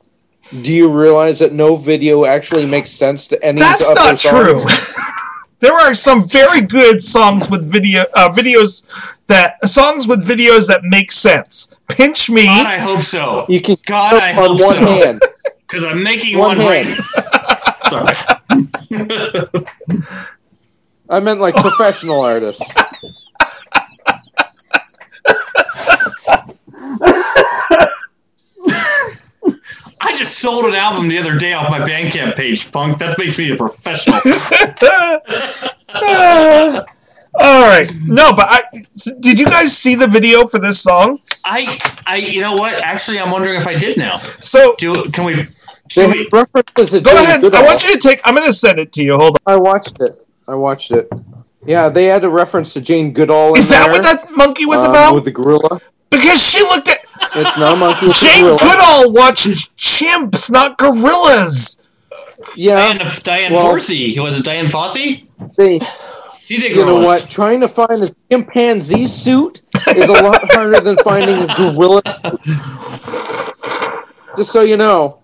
Do you realize that no video actually makes sense to any of these? That's other not true. there are some very good songs with video uh, videos that songs with videos that make sense. Pinch me. God, I hope so. You can God, I hope on hope one so. hand. Because I'm making One one, right. Sorry. I meant like professional artists. I just sold an album the other day off my Bandcamp page, punk. That makes me a professional. All right. No, but I did you guys see the video for this song? I, I, you know what? Actually, I'm wondering if I did now. So Do can we? They we? references go ahead. I want you to take. I'm going to send it to you. Hold on. I watched it. I watched it. Yeah, they had a reference to Jane Goodall. Is that there, what that monkey was um, about? With the gorilla. because she looked at It's not a monkey. It's a Jane gorilla. Goodall watched chimps, not gorillas. Yeah, Diane, Diane well- Forsey. Was it Dian Fossey? they, She did you know what? Trying to find a chimpanzee suit is a lot harder than finding a gorilla. Just so you know.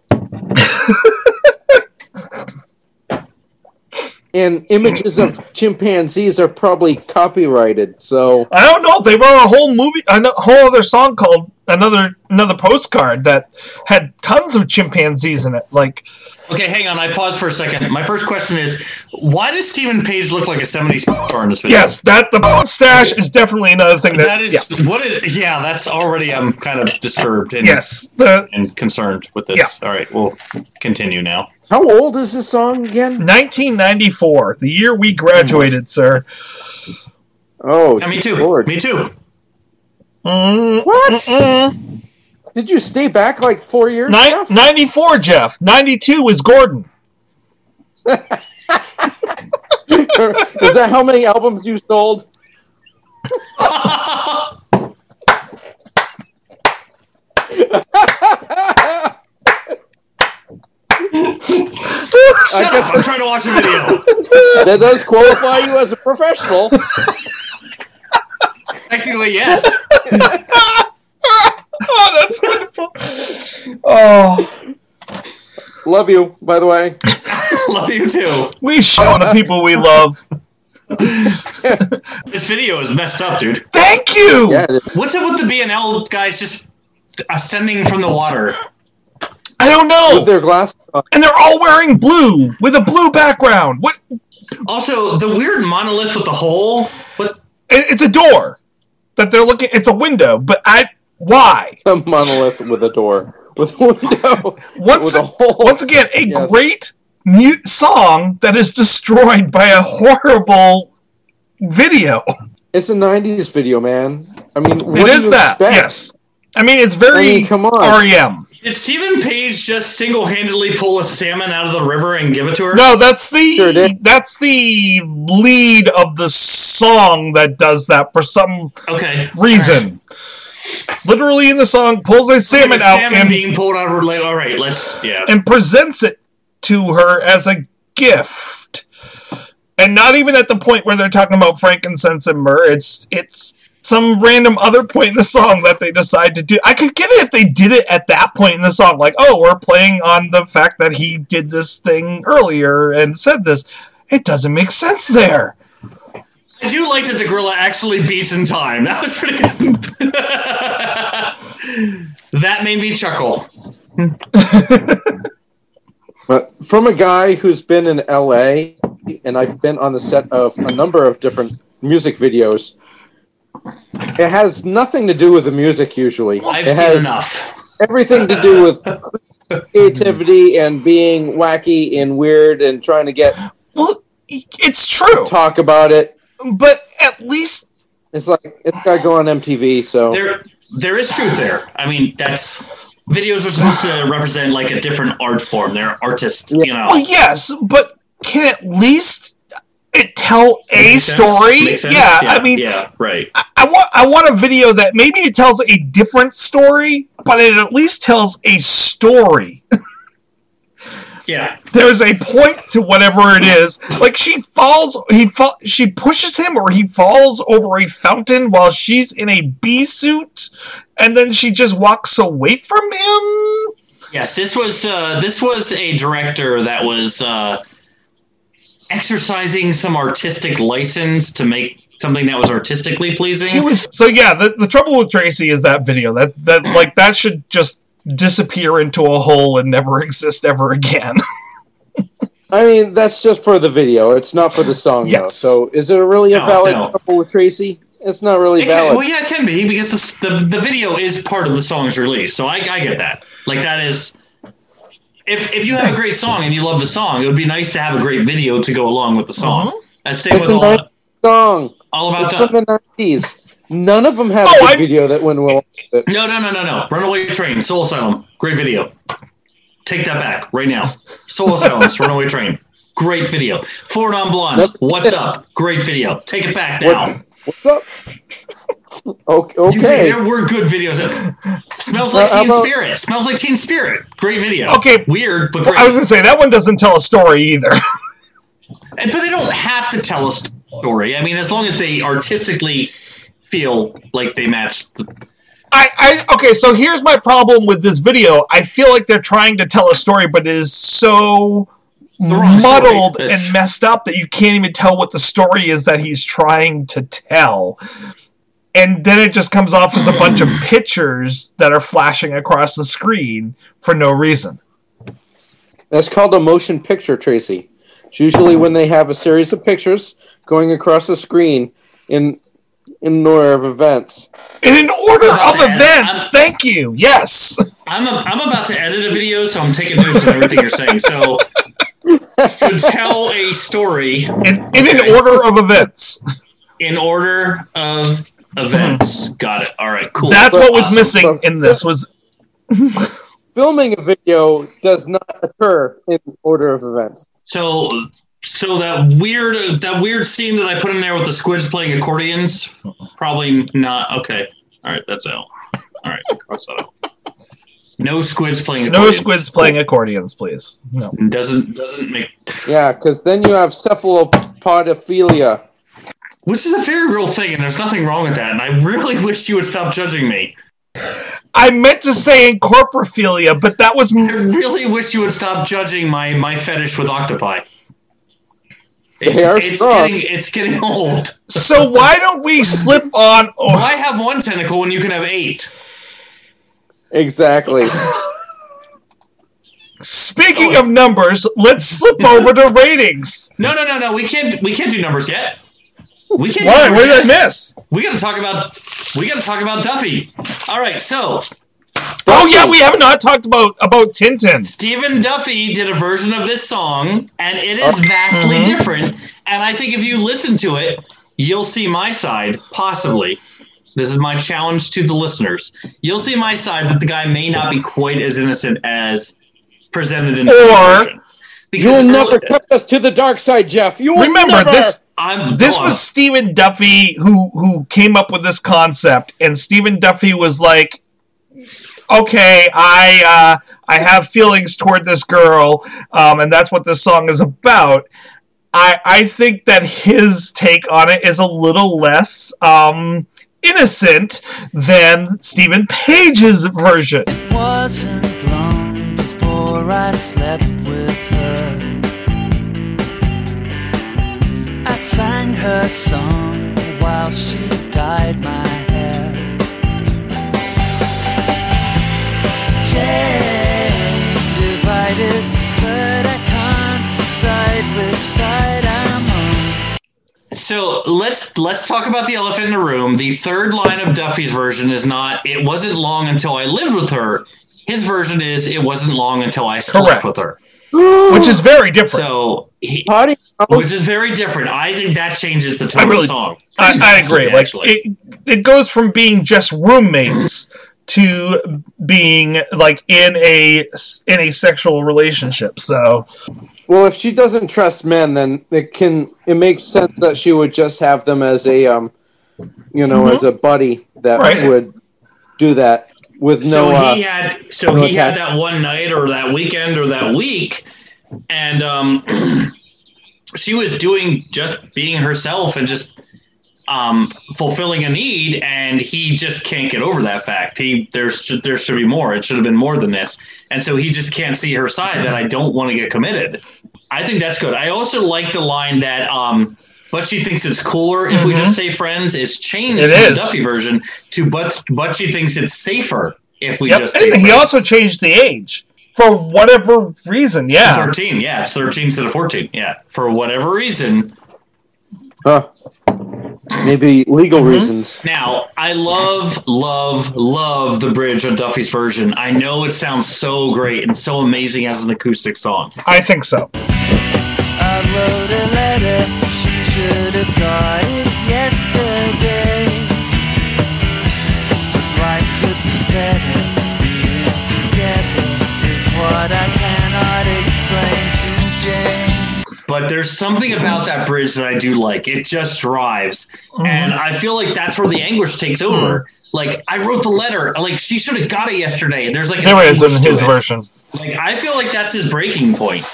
and images of chimpanzees are probably copyrighted, so I don't know. They wrote a whole movie, a whole other song called another another postcard that had tons of chimpanzees in it. Like Okay, hang on. I pause for a second. My first question is, why does Steven Page look like a '70s star in this video? yes, that the stash is definitely another thing that. that is yeah. what is. Yeah, that's already. I'm kind of disturbed and, Yes, the and concerned with this. All right, we'll continue now. how old is this song again? 1994, the year we graduated, sir. Oh, Yeah, me too. Lord. Me too. Mm, What? mm. Did you stay back like four years? Ni- Jeff? 94, Jeff. 92 was Gordon. Is that how many albums you sold? Shut up! I'm trying to watch a video. That does qualify you as a professional. Technically, yes. Oh, that's wonderful. Oh, Love you, by the way. Love you too. we show the people we love. This video is messed up, dude. Thank you. Yeah. What's up with the BNL guys just ascending from the water? I don't know. with their glasses on. and they're all wearing blue with a blue background. What? Also, the weird monolith with the hole. What? It's a door that they're looking. It's a window, but I why? a monolith with a door with a window Once a hole. once again, a Yes. great mute song that is destroyed by a horrible video. It's a '90s video, man. I mean, what it you that. expect? Yes. I mean, it's very I mean, come on. REM. Did Steven Page just single-handedly pull a salmon out of the river and give it to her? No, that's the Sure that's the lead of the song that does that for some Okay. reason. Literally in the song, pulls a salmon The out salmon and, being pulled out of her leg. All right, let's. Yeah. and presents it to her as a gift. And not even at the point where they're talking about frankincense and myrrh. It's it's some random other point in the song that they decide to do. I could get it if they did it at that point in the song, like, oh, we're playing on the fact that he did this thing earlier and said this. It doesn't make sense there. I do like that the gorilla actually beats in time. That was pretty good. that made me chuckle. But from a guy who's been in LA, and I've been on the set of a number of different music videos, it has nothing to do with the music usually. I've it seen has enough. everything to do with creativity and being wacky and weird and trying to get Well, it's true. talk about it. but at least It's like it's got to go on MTV. So there there is truth there. I mean, that's videos are supposed to represent like a different art form. They're artists, you know. Well, yes, but can at least it tell a story? Makes sense? Yeah, I mean, yeah, right. I, I want I want a video that maybe it tells a different story, but it at least tells a story. Yeah, There's a point to whatever it is. Like she falls, he fall, she pushes him, or he falls over a fountain while she's in a bee suit, and then she just walks away from him. yes. This was uh, this was a director that was uh, exercising some artistic license to make something that was artistically pleasing. He was so yeah. The, the trouble with Tracy is that video that that like that should just disappear into a hole and never exist ever again. I mean, that's just for the video. It's not for the song, though. So, is it really a No, valid no. trouble with Tracy? It's not really It can- valid. well, yeah, it can be because the, the the video is part of the song's release. So I, I get that. Like that is, if if you have a great song and you love the song, it would be nice to have a great video to go along with the song. Uh-huh. That's same It's with a all, nice song. all about It's the, from the nineties. None of them had Oh, a video that went well. with it. No, no, no, no, no. Runaway Train, Soul Asylum, great video. Take that back right now. Soul Asylum, Runaway Train, great video. Four Non Blondes, What's Up, great video. Take it back now. What's, what's up? Okay. You think okay. there were good videos. Smells like Uh, Teen about- Spirit. Smells like Teen Spirit. Great video. Okay. Weird, but great. I was gonna say that one doesn't tell a story either. And- But they don't have to tell a story. I mean, as long as they artistically feel like they match. The, I, I okay, so here's my problem with this video. I feel like they're trying to tell a story, but it is so wrong story. muddled and messed up that you can't even tell what the story is that he's trying to tell. And then it just comes off as a bunch of pictures that are flashing across the screen for no reason. That's called a motion picture, Tracy. It's usually when they have a series of pictures going across the screen in in order of events. In an order of Yeah, events, I'm- thank you. Yes. I'm, a, I'm about to edit a video, so I'm taking notes on everything you're saying. So, to tell a story In, in an order of events. in order of events. Got it. All right, cool. That's what was Awesome. Uh, missing in this was Filming a video does not occur in order of events. So, so that weird that weird scene that I put in there with the squids playing accordions, probably not. Okay, all right, that's out. All right, cross that out. No squids playing. no squids playing accordions, please. No. Doesn't doesn't make. Yeah, because then you have cephalopodophilia. Which is a very real thing, and there's nothing wrong with that. And I really wish you would stop judging me. I meant to say incorporophilia, but that was I really wish you would stop judging my my fetish with octopi. It's, are it's getting it's getting old. so. Why don't we slip on? Oh, Why have one tentacle when you can have eight? Exactly. speaking of numbers, let's slip over to ratings. No, no, no, no. We can't. We can't do numbers yet. We can't. Why? Do What did I miss? We got to talk about. We got to talk about Duffy. All right. So Oh yeah, we have not talked about about Tintin. Stephen Duffy did a version of this song, and it is Oh. vastly Mhm. different. And I think if you listen to it, you'll see my side. Possibly. This is my challenge to the listeners. You'll see my side that the guy may not be quite as innocent as presented in the Or- version. You'll early- never cut us to the dark side, Jeff. You will Remember never. this. I'm This go was. Stephen Duffy who who came up with this concept, and Stephen Duffy was like, "Okay, I uh, I have feelings toward this girl, um, and that's what this song is about." I I think that his take on it is a little less um, innocent than Steven Page's version. Sang her song while she dyed my hair. Yeah, divided, but I can't decide which side I'm on. So let's let's talk about the elephant in the room. The third line of Duffy's version is not "It wasn't long until I lived with her." His version is "It wasn't long until I slept Correct. with her." Which is very different. So he, Potty which is very different. I think that changes the tone really- of the song. I, I vastly, agree. Like it, it goes from being just roommates to being like in a in a sexual relationship. So Well, if she doesn't trust men, then it can it makes sense that she would just have them as a um, you know, as a buddy that Right. would do that with no. so uh, he had so no he had that one night or that weekend or that week and um she was doing just being herself and just um fulfilling a need and he just can't get over that fact. He there's there should be more. It should have been more than this. And so he just can't see her side that i don't want to get committed. I think that's good. I also like the line that um but she thinks it's cooler if we just say friends is changed It the. Duffy version to but but she thinks it's safer if we yep. just say And he also changed the age for whatever reason. Yeah. 13 yeah it's 13 instead of 14 yeah for whatever reason huh. maybe legal Mm-hmm. reasons. now i love love love the bridge on duffy's version i know it sounds so great and so amazing as an acoustic song I think so. I wrote a letter, she should have got it yesterday. But life could be better, being together is what I cannot explain to Jane. but there's something about that bridge that i do like it just drives mm-hmm. and i feel like that's where the anguish takes over hmm. like i wrote the letter like she should have got it yesterday there's like There is in his it. version. Like I feel like that's his breaking point.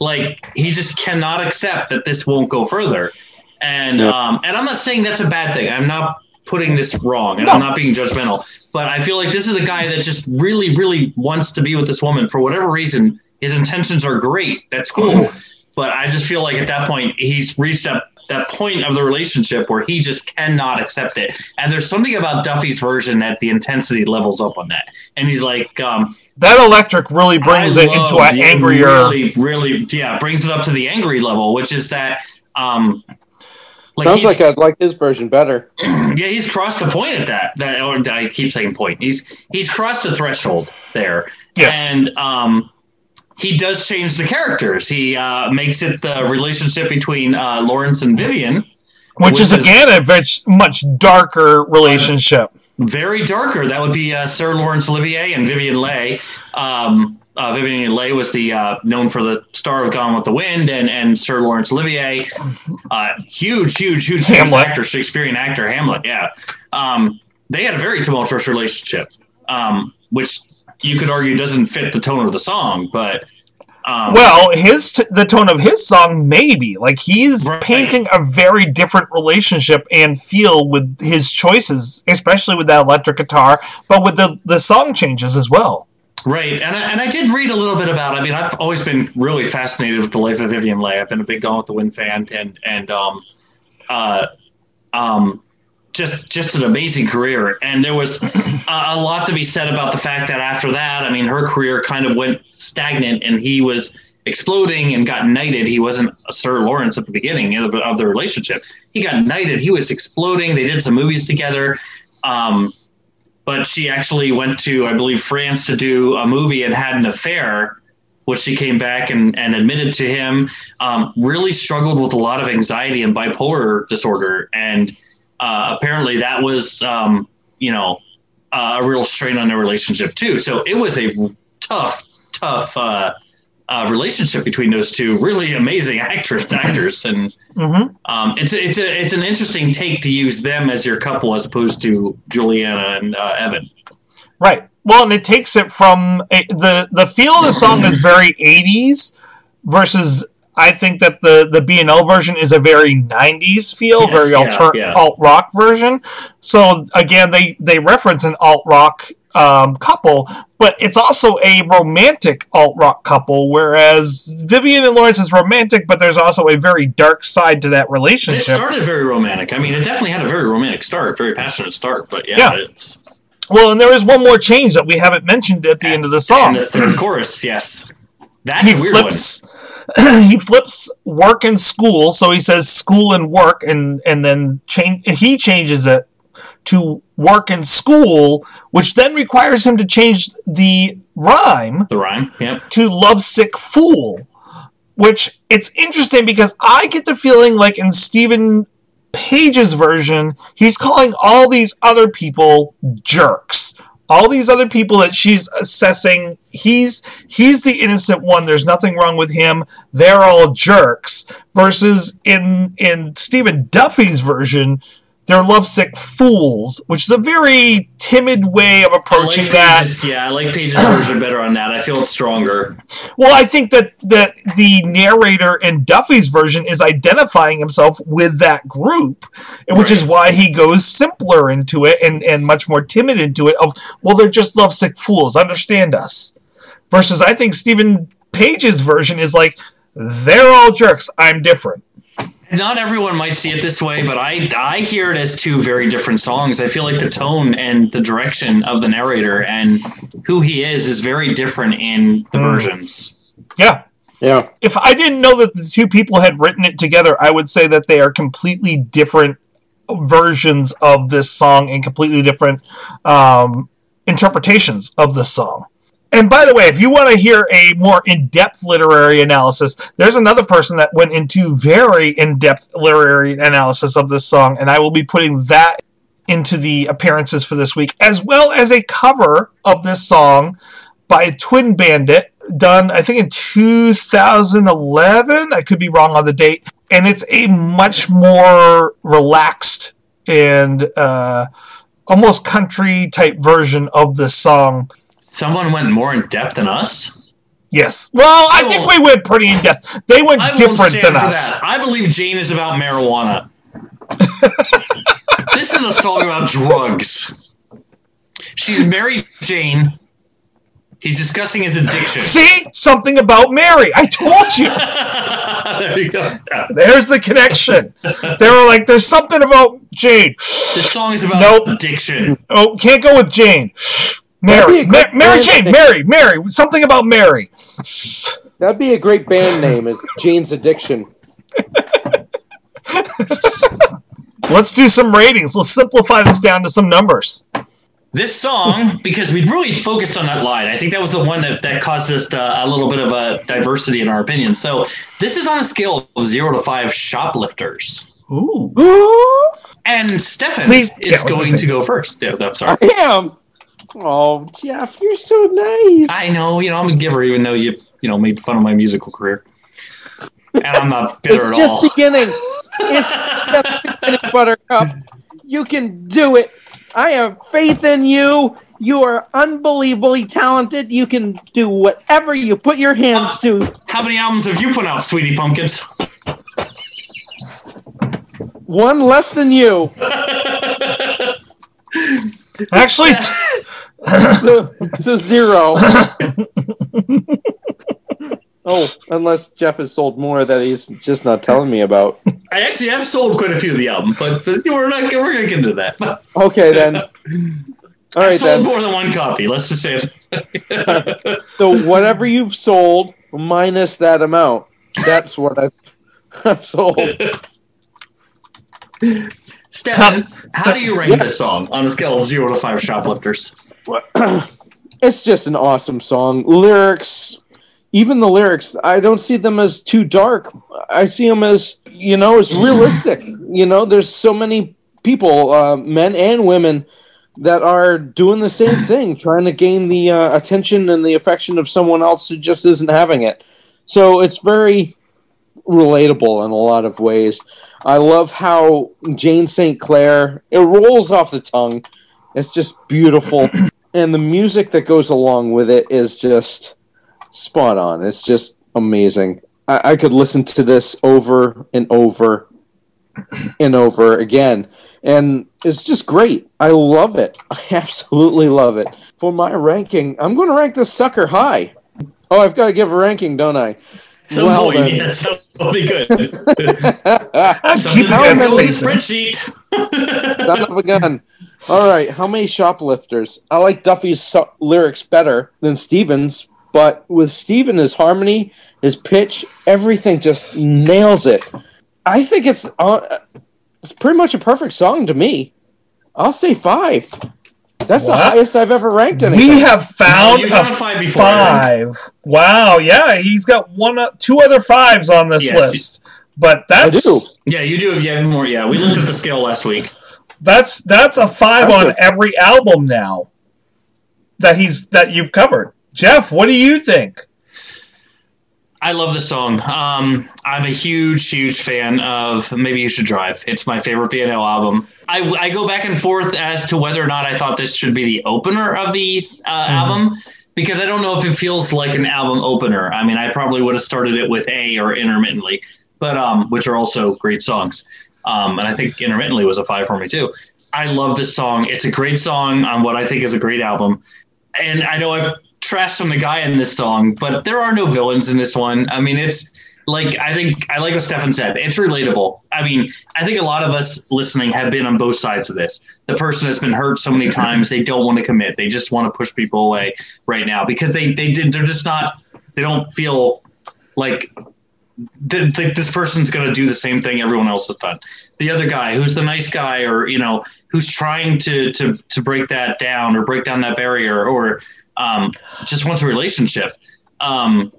Like he just cannot accept that this won't go further. And um and I'm not saying that's a bad thing. I'm not putting this wrong and No. I'm not being judgmental. But I feel like this is a guy that just really, really wants to be with this woman for whatever reason. His intentions are great. That's cool. But I just feel like at that point he's reached that that point of the relationship where he just cannot accept it. And there's something about Duffy's version that the intensity levels up on that. And he's like, um, That electric really brings I it into an angrier. Really, really, yeah, brings it up to the angry level, which is that, um, like, Sounds he's, like I'd like his version better. yeah, he's crossed the point at that. That or I keep saying point. He's he's crossed the threshold there, Yes. and um, he does change the characters. He uh, makes it the relationship between uh, Lawrence and Vivian which, which is, is- again a very, much darker relationship. very darker. That would be uh, Sir Laurence Olivier and Vivien Leigh. Um, uh, Vivien Leigh was the uh, known for the star of Gone with the Wind, and and Sir Laurence Olivier, uh, huge, huge, huge Hamlet. actor, Shakespearean actor, Hamlet. Yeah, um, they had a very tumultuous relationship, um, which you could argue doesn't fit the tone of the song, but. Um, Well, his t- the tone of his song maybe like he's Right. painting a very different relationship and feel with his choices, especially with that electric guitar, but with the the song changes as well. Right, and I, and I did read a little bit about. I mean, I've always been really fascinated with the life of Vivien Leigh. I've been a big Gone with the Wind fan, and and um, uh, um, just just an amazing career. And there was a, a lot to be said about the fact that after that, I mean, her career kind of went stagnant, and he was exploding and got knighted. He wasn't Sir Laurence at the beginning of, of the relationship. He got knighted. He was exploding. They did some movies together. Um, but she actually went to, I believe, France to do a movie and had an affair, which she came back and, and admitted to him. Um, really struggled with a lot of anxiety and bipolar disorder, and uh, apparently that was, um, you know, uh, a real strain on their relationship too. So it was a tough, tough uh, uh, relationship between those two really amazing actors, actors, and Mm-hmm. um, it's a, it's a, it's an interesting take to use them as your couple as opposed to Juliana and uh, Evan. Right. Well, and it takes it from a, the the feel of the song is very '80s versus I think that the the B and L version is a very '90s feel, Yes, very alter, yeah. alt rock version. So again, they they reference an alt rock um, couple, but it's also a romantic alt rock couple. Whereas Vivian and Lawrence is romantic, but there's also a very dark side to that relationship. It started very romantic. I mean, it definitely had a very romantic start, very passionate start. But yeah, Yeah. it's Well, and there is one more change that we haven't mentioned at the end of the song. the third chorus. Yes, that's he flips he flips work and school so he says school and work and and then change he changes it to work and school, which then requires him to change the rhyme The rhyme. Yep. to lovesick fool which it's interesting because i get the feeling like in steven page's version he's calling all these other people jerks all these other people that she's assessing he's he's the innocent one. There's nothing wrong with him. They're all jerks. Versus in in stephen duffy's version they're lovesick fools which is a very timid way of approaching like that Page's- yeah, I like Page's version better on that. I feel it's stronger. Well, I think that that the narrator in Duffy's version is identifying himself with that group, which is why he goes simpler into it and, and much more timid into it. Of well, they're just lovesick fools. Understand us. Versus, I think Steven Page's version is like they're all jerks. I'm different. Not everyone might see it this way, but I I hear it as two very different songs. I feel like the tone and the direction of the narrator and who he is is very different in the Hmm. versions. Yeah. Yeah. If I didn't know that the two people had written it together, I would say that they are completely different versions of this song and completely different um, interpretations of this song. And by the way, if you want to hear a more in depth literary analysis, there's another person that went into very in depth literary analysis of this song, and I will be putting that into the appearances for this week, as well as a cover of this song by Twin Bandit, done I think in 2011. I could be wrong on the date, and it's a much more relaxed and uh, almost country type version of this song. Someone went more in depth than us. Yes. Well, I, I think we went pretty in depth. They went different than us. that. I believe Jane is about marijuana. this is a song about drugs. She's Mary Jane. He's discussing his addiction. See something about Mary. I told you. there you go. There's the connection. They were like, "There's something about Jane." This song is about Nope. addiction. Oh, can't go with Jane. That'd be Mary, Ma- Mary Jane, name. Mary, Mary, something about Mary. That'd be a great band name. Is Jane's Addiction. Let's do some ratings. Let's simplify this down to some numbers. This song, because we really focused on that line, I think that was the one that, that caused us to, a little bit of a diversity in our opinion. So this is on a scale of zero to five shoplifters. Ooh. And Stefan Please- is yeah, gonna to go first. Yeah, I'm sorry. I am. Oh, Jeff, you're so nice. I know, you know, I'm a giver, even though you, you know, made fun of my musical career. And I'm not bitter at all. It's at just all. beginning. It's just beginning, Buttercup. You can do it. I have faith in you. You are unbelievably talented. You can do whatever you put your hands to. How many albums have you put out, Sweetie Pumpkins? One less than you. Actually, So, so zero. oh, unless Jeff has sold more that he's just not telling me about. I actually have sold quite a few of the albums, but we're not we're gonna get into that. Okay, then. All I sold then. more than one copy. Let's just say it. So whatever you've sold minus that amount, that's what I've, I've sold. Stefan, how do you rank Yeah. this song on a scale of zero to five shoplifters? It's just an awesome song. Lyrics, even the lyrics, I don't see them as too dark. I see them as, you know, as realistic. You know, there's so many people, uh, men and women, that are doing the same thing, trying to gain the uh, attention and the affection of someone else who just isn't having it. So it's very relatable in a lot of ways. I love how Jane St. Clair, it rolls off the tongue. It's just beautiful. and the music that goes along with it is just spot on. It's just amazing. I, I could listen to this over and over and over again. And it's just great. I love it. I absolutely love it. For my ranking, I'm going to rank this sucker high. Oh, I've got to give a ranking, don't I? Some Well, point, then. yes, that'll be good. Keep just that go with the spacing. spreadsheet. Son of a gun. All right, how many shoplifters? I like Duffy's so- lyrics better than Stevens, but with Steven, his harmony, his pitch, everything just nails it. I think it's uh, it's pretty much a perfect song to me. I'll say five. That's the highest I've ever ranked anything. We have found you've a five before, five. Wow, yeah, he's got one, uh, two other fives on this Yes. list. But that's do. Yeah, you do You have more. Yeah, we looked at the scale last week. That's that's a five That's on a- every album now that he's that you've covered. Jeff, what do you think? I love this song. Um, I'm a huge, huge fan of Maybe You Should Drive. It's my favorite BNL album. I, I go back and forth as to whether or not I thought this should be the opener of the uh, album because I don't know if it feels like an album opener. I mean, I probably would have started it with A or Intermittently, but um, which are also great songs. Um, and I think Intermittently was a five for me too. I love this song. It's a great song on what I think is a great album. And I know I've trashed on the guy in this song, but there are no villains in this one. I mean, it's like I think I like what Stefan said. It's relatable. I mean, I think a lot of us listening have been on both sides of this. The person that's been hurt so many times, they don't want to commit. They just want to push people away right now because they they did. They're just not. They don't feel like th- th- this person's going to do the same thing everyone else has done. The other guy, who's the nice guy, or you know, who's trying to to to break that down or break down that barrier, or um, just wants a relationship. Um,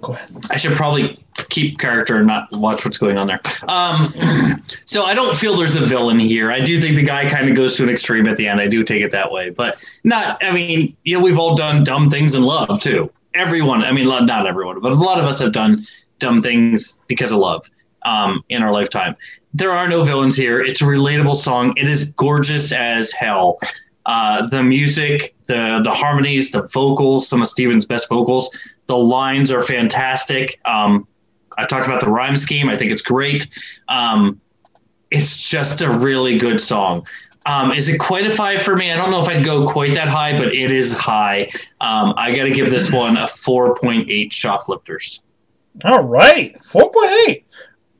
Go ahead. I should probably keep character and not watch what's going on there. Um, so I don't feel there's a villain here. I do think the guy kind of goes to an extreme at the end. I do take it that way, but not. I mean, you know, we've all done dumb things in love too. Everyone. I mean, not everyone, but a lot of us have done dumb things because of love um, in our lifetime. There are no villains here. It's a relatable song. It is gorgeous as hell. Uh, the music, the the harmonies, the vocals, some of Steven's best vocals. The lines are fantastic. Um, I've talked about the rhyme scheme. I think it's great. Um, it's just a really good song. Um, is it quite a five for me? I don't know if I'd go quite that high, but it is high. Um, I got to give this one a 4.8 shoplifters. All right, four point eight.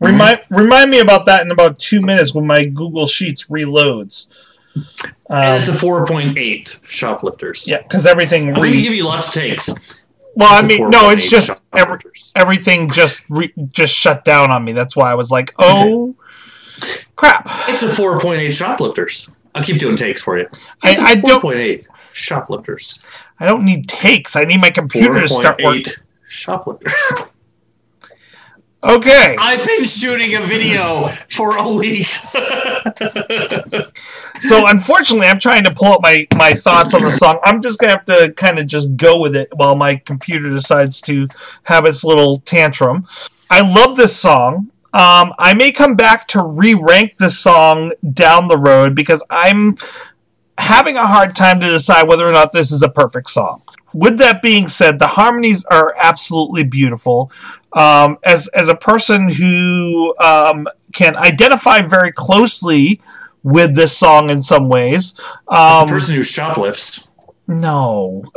Remind remind me about that in about two minutes when my Google Sheets reloads. and Um, it's a 4.8 shoplifters. yeah, because everything I'm going to give you lots of takes. well, I mean, no, it's just every, everything just re- just shut down on me. That's why I was like, oh crap. It's a 4.8 shoplifters. I'll keep doing takes for you. I- It's a I don't- 4.8 shoplifters. I don't need takes. I need my computer to start working. 4.8 shoplifters. Okay. I've been shooting a video for a week. So unfortunately, I'm trying to pull up my my thoughts on the song. I'm just gonna have to kind of just go with it while my computer decides to have its little tantrum. I love this song. Um, I may come back to re-rank this song down the road because I'm having a hard time to decide whether or not this is a perfect song. With that being said, the harmonies are absolutely beautiful. Um, as as a person who um, can identify very closely with this song in some ways, As um, a person who shoplifts. no.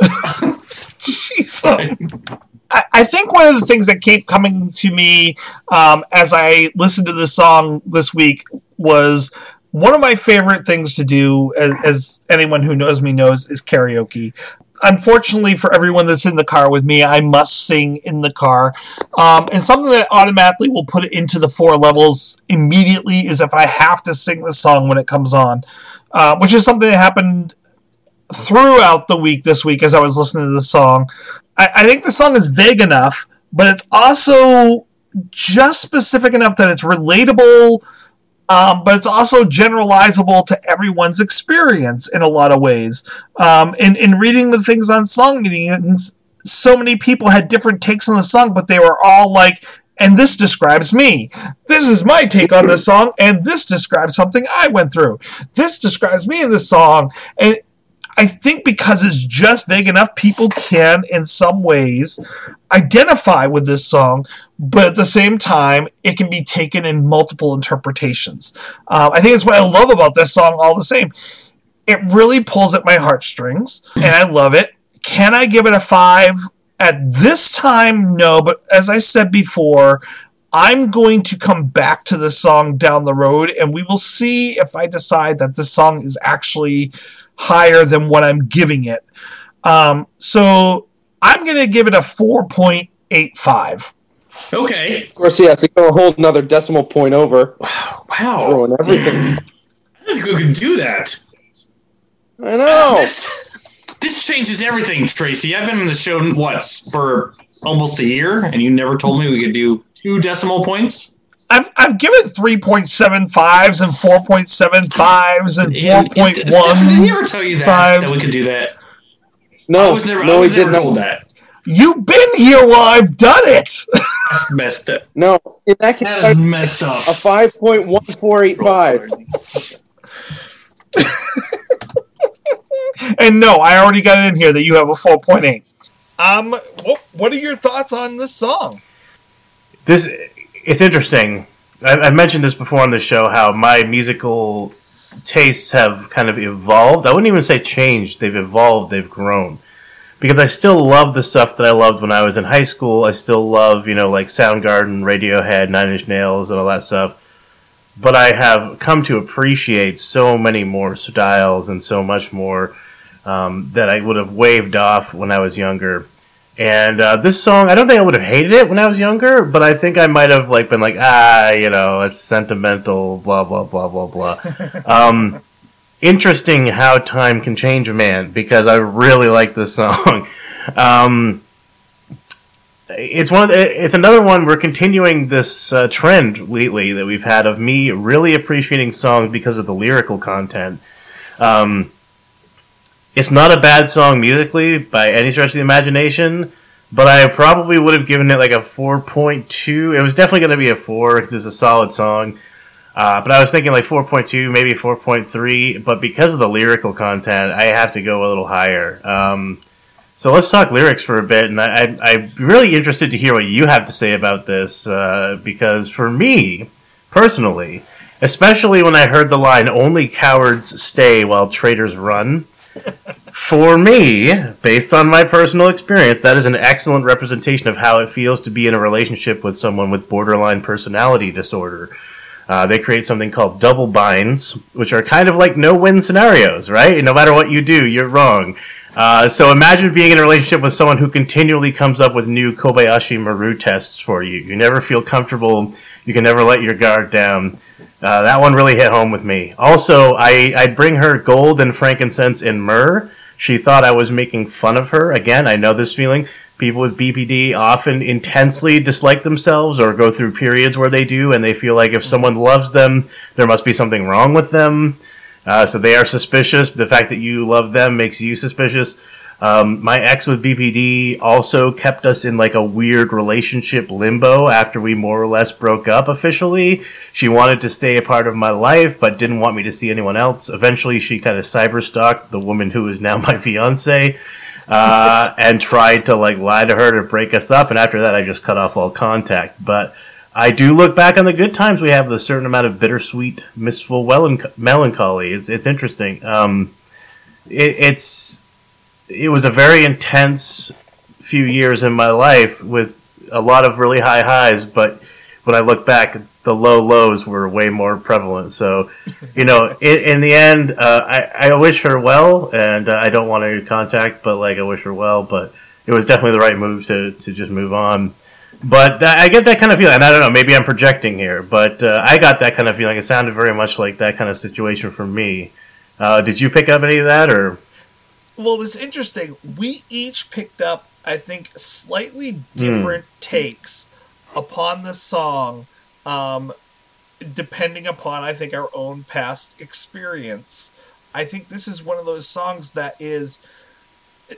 Jeez. I, think one of the things that kept coming to me um, as I listened to this song this week was one of my favorite things to do, as, as anyone who knows me knows, is karaoke. Unfortunately, for everyone that's in the car with me, I must sing in the car. Um, and something that automatically will put it into the four levels immediately is if I have to sing the song when it comes on, uh, which is something that happened throughout the week this week as I was listening to the song. I, I think the song is vague enough, but it's also just specific enough that it's relatable, um, but it's also generalizable to everyone's experience in a lot of ways. Um, in, in reading the things on SongMeanings, so many people had different takes on the song, but they were all like, and this describes me. This is my take on this song, and this describes something I went through. This describes me in this song. And I think because it's just vague enough, people can, in some ways, identify with this song, but at the same time, it can be taken in multiple interpretations. Um, I think it's what I love about this song, all the same. It really pulls at my heartstrings, and I love it. Can I give it a five? At this time, no, but as I said before, I'm going to come back to this song down the road, and we will see if I decide that this song is actually higher than what I'm giving it. Um, so I'm going to give it a 4.85. Okay. Of course, yes, you go a whole another decimal point over, Wow. Wow. throwing everything. I I think we could do that. I know. This, this changes everything, Tracy. I've been on the show what for almost a year, and you never told me we could do two decimal points. I've, I've given 3.75s and 4.75s and And- and Stephanie, Did he ever tell you that, fives. that we could do that? I No, was never, I no, was he did never told not. that. You've been here while I've done it. That's messed up. No, in that case, That is messed up. a five point one four eight five. And no, I already got it in here that you have a 4.8. Um, what, what are your thoughts on this song? this it's interesting. I, I've mentioned this before on the show how my musical tastes have kind of evolved. I wouldn't even say changed; they've evolved, they've grown. Because I still love the stuff that I loved when I was in high school. I still love, you know, like Soundgarden, Radiohead, Nine Inch Nails, and all that stuff. But I have come to appreciate so many more styles and so much more um, that I would have waved off when I was younger. And uh, this song, I don't think I would have hated it when I was younger, but I think I might have like been like, ah, you know, it's sentimental, blah blah blah blah blah. um, interesting how time can change a man because I really like this song. um, it's one of the, it's another one we're continuing this uh, trend lately that we've had of me really appreciating songs because of the lyrical content. Um, it's not a bad song musically by any stretch of the imagination, but I probably would have given it like a 4.2. It was definitely going to be a 4 because it's a solid song. Uh, but I was thinking like 4.2, maybe 4.3. But because of the lyrical content, I have to go a little higher. Um, so let's talk lyrics for a bit. And I, I'm really interested to hear what you have to say about this uh, because for me, personally, especially when I heard the line, only cowards stay while traitors run. For me, based on my personal experience, that is an excellent representation of how it feels to be in a relationship with someone with borderline personality disorder. Uh, they create something called double binds, which are kind of like no-win scenarios, right? No matter what you do, you're wrong. Uh, so imagine being in a relationship with someone who continually comes up with new Kobayashi Maru tests for you. You never feel comfortable. You can never let your guard down. Uh, that one really hit home with me. Also, I, I'd bring her gold and frankincense and myrrh. She thought I was making fun of her. Again, I know this feeling. People with BPD often intensely dislike themselves or go through periods where they do, and they feel like if someone loves them, there must be something wrong with them. Uh, so they are suspicious. The fact that you love them makes you suspicious. Um, my ex with BPD also kept us in like a weird relationship limbo after we more or less broke up officially. She wanted to stay a part of my life, but didn't want me to see anyone else. Eventually, she kind of cyber stalked the woman who is now my fiance. Uh, and tried to like lie to her to break us up, and after that, I just cut off all contact. But I do look back on the good times we have with a certain amount of bittersweet, mistful melanch- melancholy. It's it's interesting. Um, it, it's it was a very intense few years in my life with a lot of really high highs, but when I look back, the low lows were way more prevalent. So, you know, in, in the end, uh, I, I wish her well, and uh, I don't want to contact, but like I wish her well. But it was definitely the right move to, to just move on. But that, I get that kind of feeling, and I don't know, maybe I'm projecting here, but uh, I got that kind of feeling. It sounded very much like that kind of situation for me. Uh, did you pick up any of that, or Well, it's interesting. We each picked up, I think, slightly different takes upon the song, um, depending upon, I think, our own past experience. I think this is one of those songs that is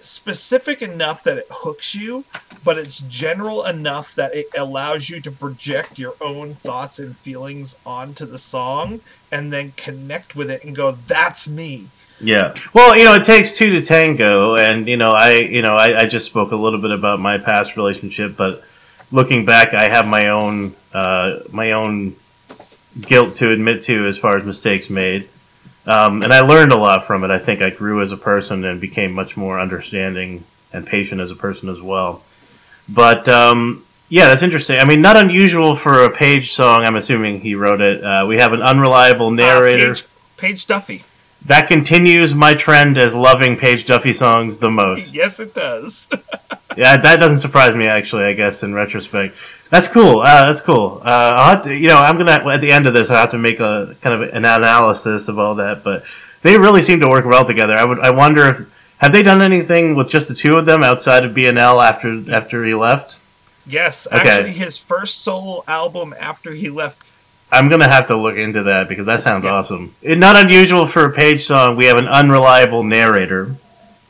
specific enough that it hooks you, but it's general enough that it allows you to project your own thoughts and feelings onto the song and then connect with it and go, that's me. Yeah. Well, you know, it takes two to tango, and you know, I, you know, I, I just spoke a little bit about my past relationship, but looking back, I have my own, uh, my own guilt to admit to as far as mistakes made, um, and I learned a lot from it. I think I grew as a person and became much more understanding and patient as a person as well. But um, yeah, that's interesting. I mean, not unusual for a Page song. I'm assuming he wrote it. Uh, we have an unreliable Uh, narrator. Page, Page Duffy. That continues my trend as loving Page Duffy songs the most. Yes, it does. Yeah, that doesn't surprise me actually. I guess in retrospect, That's cool. Uh, that's cool. Uh, I'll have to, you know, I'm gonna at the end of this, I have to make a kind of an analysis of all that. But they really seem to work well together. I would, I wonder if have they done anything with just the two of them outside of BNL after after he left? Yes, Okay. actually, his first solo album after he left. I'm gonna have to look into that because that sounds awesome. It, not unusual for a Page song. We have an unreliable narrator.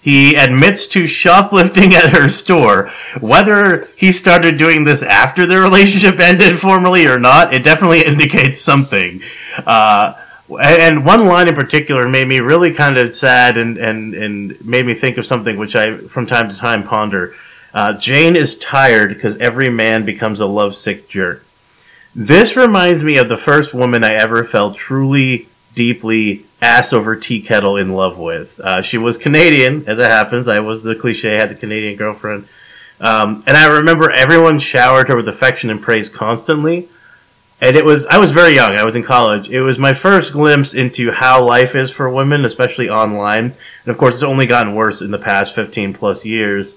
He admits to shoplifting at her store. Whether he started doing this after the relationship ended formally or not, it definitely indicates something. Uh, and one line in particular made me really kind of sad and, and, and made me think of something which I, from time to time, ponder. Uh, Jane is tired because every man becomes a lovesick jerk. This reminds me of the first woman I ever felt truly, deeply ass over tea kettle in love with. Uh, she was Canadian, as it happens. I was the cliche, had the Canadian girlfriend. Um, and I remember everyone showered her with affection and praise constantly. And it was, I was very young. I was in college. It was my first glimpse into how life is for women, especially online. And of course, it's only gotten worse in the past 15 plus years.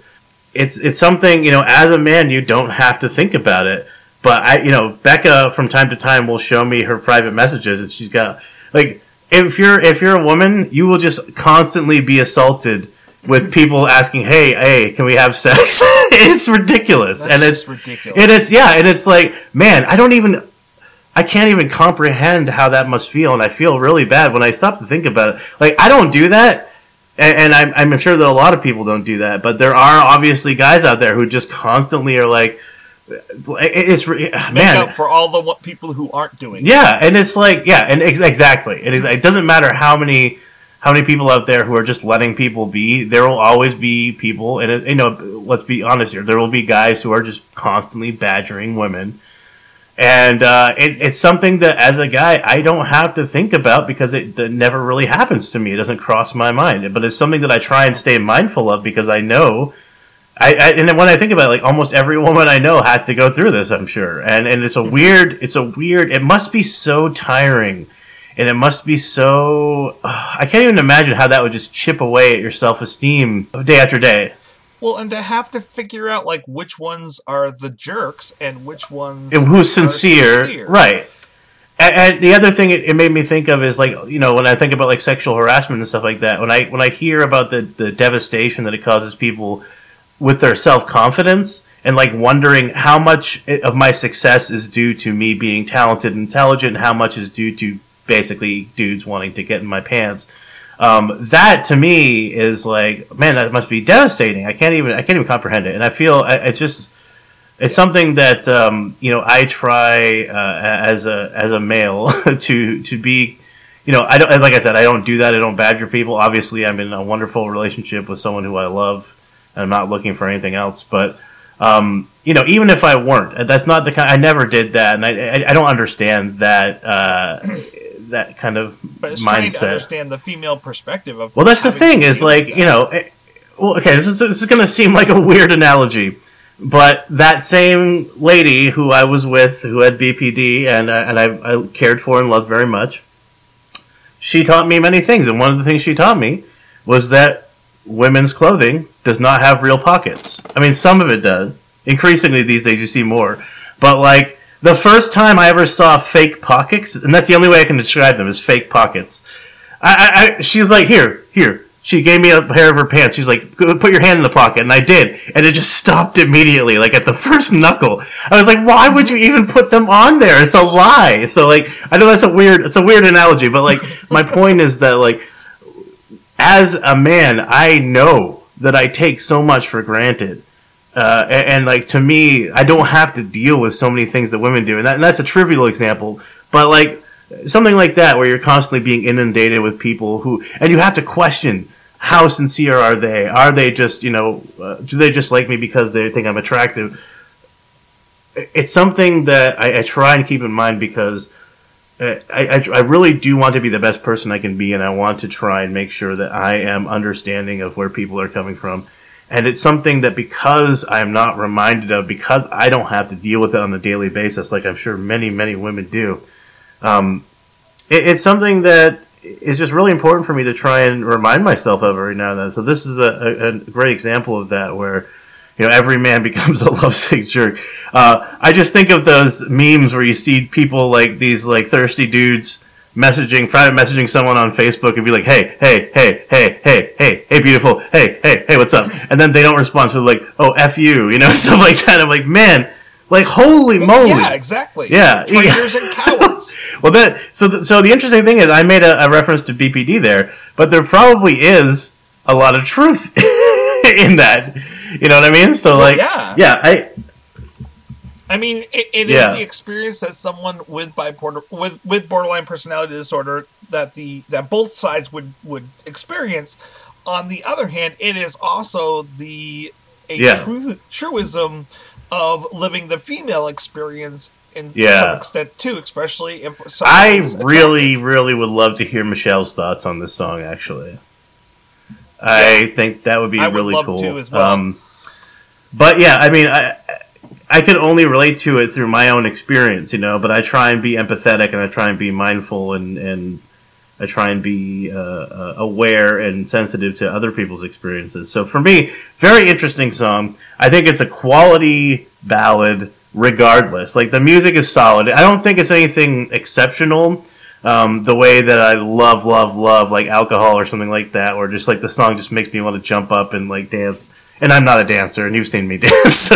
It's, it's something, you know, as a man, you don't have to think about it. But I, you know, Becca from time to time will show me her private messages, and she's got like, if you're if you're a woman, you will just constantly be assaulted with people asking, "Hey, hey, can we have sex?" it's ridiculous, That's and it's ridiculous. and it's yeah, and it's like, man, I don't even, I can't even comprehend how that must feel, and I feel really bad when I stop to think about it. Like, I don't do that, and, and I'm, I'm sure that a lot of people don't do that, but there are obviously guys out there who just constantly are like, it's, it's Make man, up for all the people who aren't doing. it. yeah, and it's like yeah, and ex- exactly. It is. It doesn't matter how many how many people out there who are just letting people be. There will always be people, and it, you know, let's be honest here. There will be guys who are just constantly badgering women, and uh, it, it's something that as a guy I don't have to think about because it, it never really happens to me. It doesn't cross my mind, but it's something that I try and stay mindful of because I know. I, I and then when I think about it, like almost every woman I know has to go through this, I'm sure, and and it's a mm-hmm. weird, it's a weird. It must be so tiring, and it must be so. I can't even imagine how that would just chip away at your self esteem day after day. Well, and to have to figure out like which ones are the jerks and which ones And who's are sincere, right? And, and the other thing it, it made me think of is like you know when I think about like sexual harassment and stuff like that. When I when I hear about the the devastation that it causes people with their self confidence and like wondering how much of my success is due to me being talented and intelligent, and how much is due to basically dudes wanting to get in my pants. Um, that to me is like, man, that must be devastating. I can't even, I can't even comprehend it. And I feel, I, it's just, it's something that um, you know I try uh, as a as a male to to be, you know, I don't like I said I don't do that. I don't badger people. Obviously, I'm in a wonderful relationship with someone who I love, I'm not looking for anything else. But um, you know, even if I weren't, that's not the kind. I never did that, and I I, I don't understand that uh, that kind of But it's trying to mindset. understand the female perspective of. Well, that's the thing is like you know, eh, well, okay, this is this is gonna seem like a weird analogy, but that same lady who I was with, who had BPD, and I, and I, I cared for and loved very much, she taught me many things, and one of the things she taught me was that women's clothing does not have real pockets. I mean, some of it does. Increasingly these days, you see more, but like. The first time I ever saw fake pockets, and that's the only way I can describe them, is fake pockets. I, I, I she's like, here, here. She gave me a pair of her pants. She's like, put your hand in the pocket, and I did, and it just stopped immediately, like at the first knuckle. I was like, why would you even put them on there? It's a lie. So like, I know that's a weird, it's a weird analogy, but like, my point is that like, as a man, I know that I take so much for granted. Uh, and, and like to me, I don't have to deal with so many things that women do, and, that, and that's a trivial example. But like something like that, where you're constantly being inundated with people who, and you have to question how sincere are they? Are they just you know, uh, do they just like me because they think I'm attractive? It's something that I, I try and keep in mind because I, I, I really do want to be the best person I can be, and I want to try and make sure that I am understanding of where people are coming from. And it's something that because I'm not reminded of, because I don't have to deal with it on a daily basis, like I'm sure many, many women do, um, it, it's something that is just really important for me to try and remind myself of every now and then. So this is a, a, a great example of that, where you know, every man becomes a lovesick jerk. Uh, I just think of those memes where you see people like these like thirsty dudes messaging, private messaging someone on Facebook and be like, hey, hey, hey, hey, hey, hey, hey, beautiful, hey, hey, hey, what's up? And then they don't respond, so like, oh, f you, you know, stuff like that. I'm like, man, like holy moly, Yeah, exactly. Yeah. Traitors and cowards. well, that so th- so the interesting thing is, I made a, a reference to BPD there, but there probably is a lot of truth in that. You know what I mean? So like, yeah. yeah, I I mean, it, it is Yeah. the experience that someone with bipolar with with borderline personality disorder that the that both sides would would experience. On the other hand, it is also the a Yeah. true, truism of living the female experience in Yeah. some extent too, especially if I really, attractive. really would love to hear Michelle's thoughts on this song. Actually, I think that would be I would really love cool. to as well. Um, but yeah, I mean, I I can only relate to it through my own experience, you know. But I try and be empathetic, and I try and be mindful, and and I try and be uh, uh, aware and sensitive to other people's experiences. So for me, very interesting song. I think it's a quality ballad, regardless. Like the music is solid. I don't think it's anything exceptional. Um, the way that I love, love, love, like alcohol or something like that, or just like the song just makes me want to jump up and like dance. And I'm not a dancer, and you've seen me dance.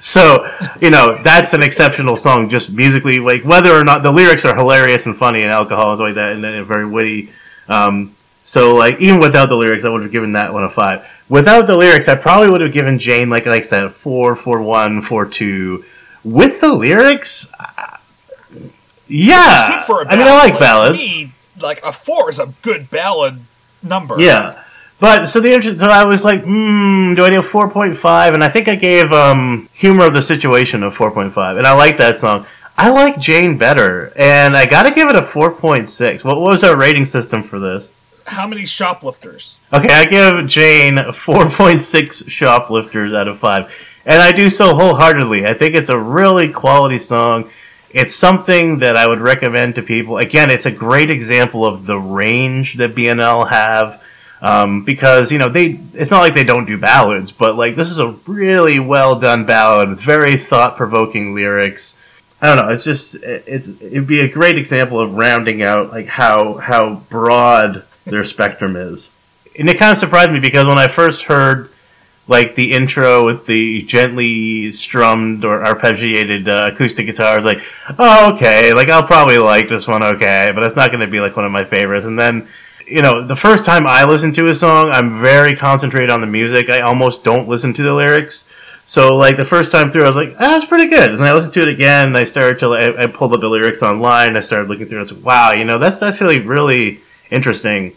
so, you know, that's an exceptional song, just musically. Like, whether or not the lyrics are hilarious and funny and alcohol and stuff like that, and then very witty. Um, so, like, even without the lyrics, I would have given that one a five. Without the lyrics, I probably would have given Jane, like, like I said, four, four, one, four, two. With the lyrics, yeah. It's good for a I mean, I like ballad. ballads. Me, like a four is a good ballad number. Yeah. But so the interest, so I was like, hmm, do I do four point five? And I think I gave um, "Humor of the Situation" a four point five, and I like that song. I like Jane better, and I got to give it a four point six. What was our rating system for this? How many shoplifters? Okay, I give Jane four point six shoplifters out of five, and I do so wholeheartedly. I think it's a really quality song. It's something that I would recommend to people. Again, it's a great example of the range that BNL have. Um, because you know they, it's not like they don't do ballads, but like this is a really well done ballad with very thought provoking lyrics. I don't know. It's just it's it'd be a great example of rounding out like how how broad their spectrum is. And it kind of surprised me because when I first heard like the intro with the gently strummed or arpeggiated uh, acoustic guitar, I was like, oh okay, like I'll probably like this one okay, but it's not going to be like one of my favorites. And then you know, the first time I listen to a song, I'm very concentrated on the music. I almost don't listen to the lyrics. So, like the first time through, I was like, "Ah, that's pretty good." And I listened to it again. And I started to, I, I pulled up the lyrics online. I started looking through. I was like, "Wow, you know, that's that's really really interesting."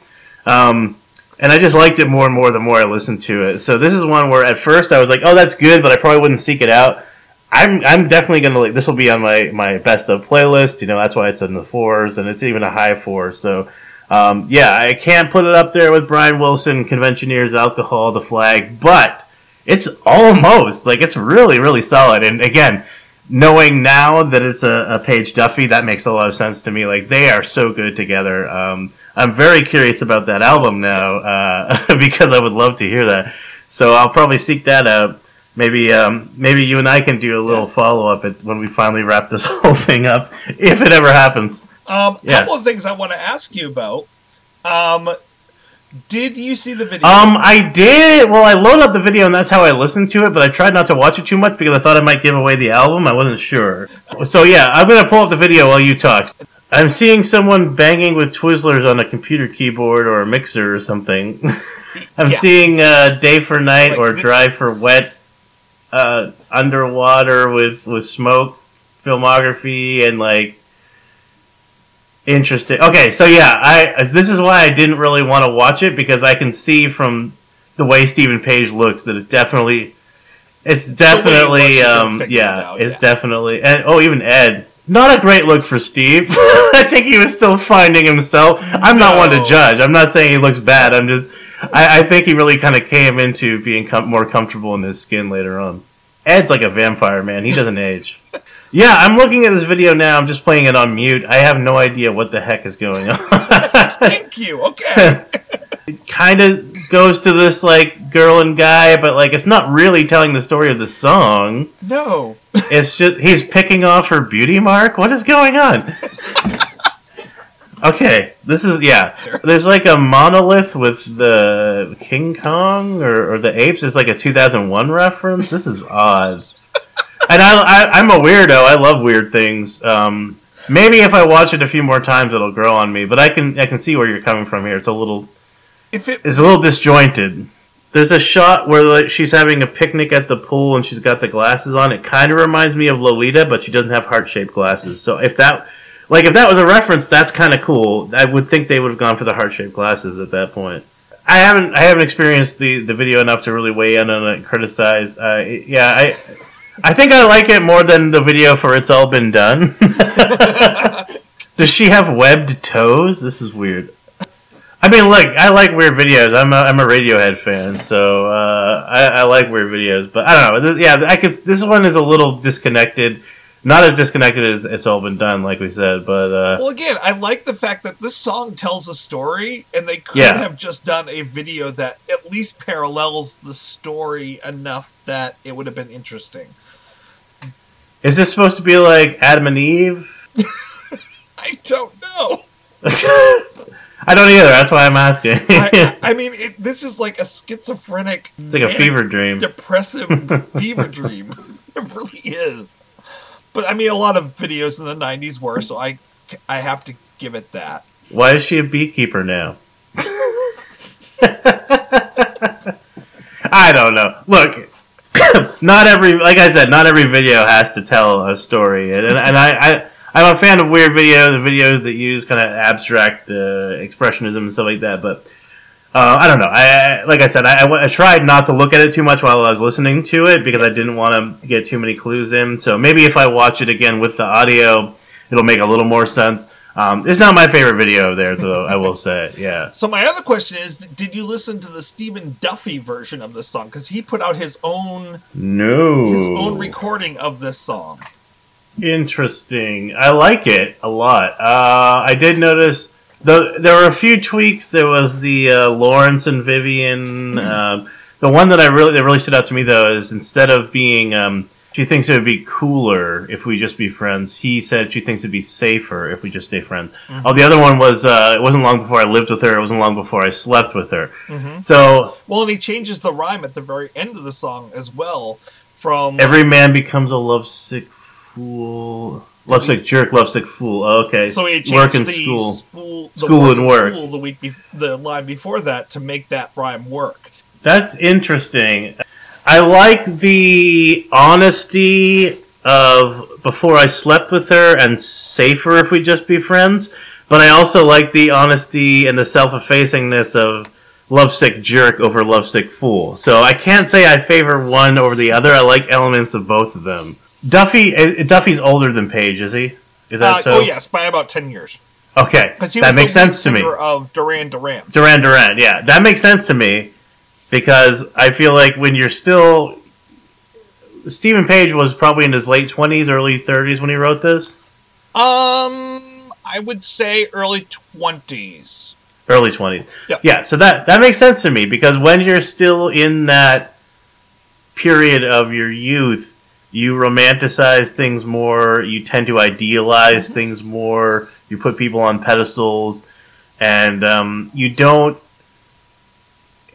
Um, and I just liked it more and more the more I listened to it. So this is one where at first I was like, "Oh, that's good," but I probably wouldn't seek it out. I'm I'm definitely gonna like this will be on my my best of playlist. You know, that's why it's in the fours, and it's even a high four. So. Um, yeah, I can't put it up there with Brian Wilson, Conventioneers, Alcohol, The Flag, but it's almost like it's really, really solid. And again, knowing now that it's a, a Page Duffy, that makes a lot of sense to me. Like they are so good together. Um, I'm very curious about that album now uh, because I would love to hear that. So I'll probably seek that out. Maybe, um, maybe you and I can do a little follow up when we finally wrap this whole thing up, if it ever happens. Um, Yeah. couple of things I want to ask you about. Um, did you see the video? Um, I did. Well, I loaded up the video, and that's how I listened to it. But I tried not to watch it too much because I thought I might give away the album. I wasn't sure. So yeah, I'm gonna pull up the video while you talk. I'm seeing someone banging with Twizzlers on a computer keyboard or a mixer or something. I'm Yeah. seeing uh, "Day for Night" Like or "Dry for Wet" uh, underwater with with smoke filmography and like interesting. Okay, so yeah, I this is why I didn't really want to watch it because I can see from the way Steven Page looks that it definitely it's definitely um yeah, it's yeah. definitely and oh even Ed not a great look for Steve. I think he was still finding himself. I'm not one to judge. I'm not saying he looks bad. I'm just I, I think he really kind of came into being com- more comfortable in his skin later on. Ed's like a vampire, man. He doesn't age. Yeah, I'm looking at this video now. I'm just playing it on mute. I have no idea what the heck is going on. Thank you. Okay. It kind of goes to this like girl and guy, but like it's not really telling the story of the song. No. It's just he's picking off her beauty mark. What is going on? Okay, this is yeah. There's like a monolith with the King Kong or, or the apes. It's like a 2001 reference. This is odd. And I, I I'm a weirdo. I love weird things. Um, maybe if I watch it a few more times, it'll grow on me. But I can I can see where you're coming from here. It's a little If it it's a little disjointed. There's a shot where like she's having a picnic at the pool and she's got the glasses on. It kind of reminds me of Lolita, but she doesn't have heart shaped glasses. So if that like if that was a reference, that's kind of cool. I would think they would have gone for the heart shaped glasses at that point. I haven't I haven't experienced the, the video enough to really weigh in on it and criticize. Uh, yeah, I I think I like it more than the video for "It's All Been Done." Does she have webbed toes? This is weird. I mean, look, I like weird videos. I'm a, I'm a Radiohead fan, so uh, I, I like weird videos. But I don't know. Yeah, I guess this one is a little disconnected. Not as disconnected as it's all been done, like we said. But uh, Well, again, I like the fact that this song tells a story, and they could Yeah. have just done a video that at least parallels the story enough that it would have been interesting. is this supposed to be like Adam and Eve? I don't know. I don't either. That's why I'm asking. I, I mean, it, this is like a schizophrenic, it's like a fever dream. depressive fever dream. It really is. But I mean, a lot of videos in the '90s were, so I, I have to give it that. Why is she a beekeeper now? I don't know. Look, not every like I said, not every video has to tell a story, and, and, I, I I'm a fan of weird videos, videos that use kind of abstract uh, expressionism and stuff like that. But uh, I don't know. I like I said, I, I, I tried not to look at it too much while I was listening to it because I didn't want to get too many clues in. So maybe if I watch it again with the audio, it'll make a little more sense. Um, it's not my favorite video there, though. I will say, yeah. So my other question is, did you listen to the Stephen Duffy version of this song? Because he put out his own No. his own recording of this song. Interesting. I like it a lot. Uh, I did notice the, there were a few tweaks. There was the uh, Lawrence and Vivian. Um, the one that I really that really stood out to me though is instead of being um, she thinks it would be cooler if we just be friends. He said she thinks it'd be safer if we just stay friends. Oh, the other one was uh, it wasn't long before I lived with her. It wasn't long before I slept with her. So Well, and he changes the rhyme at the very end of the song as well. From every man becomes a lovesick fool. Lovesick jerk, lovesick fool. Oh, okay. so he changed work and the school. school, the School work and work. school the week bef- the line before that to make that rhyme work. That's interesting. I like the honesty of before I slept with her and safer if we just be friends, but I also like the honesty and the self-effacingness of lovesick jerk over lovesick fool. So I can't say I favor one over the other. I like elements of both of them. Duffy uh, Duffy's older than Page, is he? Is that Uh, so? Oh yes, by about ten years. Okay, he that was makes sense to me. Of Duran Duran. Duran Duran, yeah, that makes sense to me because I feel like when you're still Steven Page was probably in his late twenties, early thirties when he wrote this. Um, I would say early twenties. Early twenties, Yeah. yeah. So that that makes sense to me because when you're still in that period of your youth, you romanticize things more. You tend to idealize things more. You put people on pedestals, and um, you don't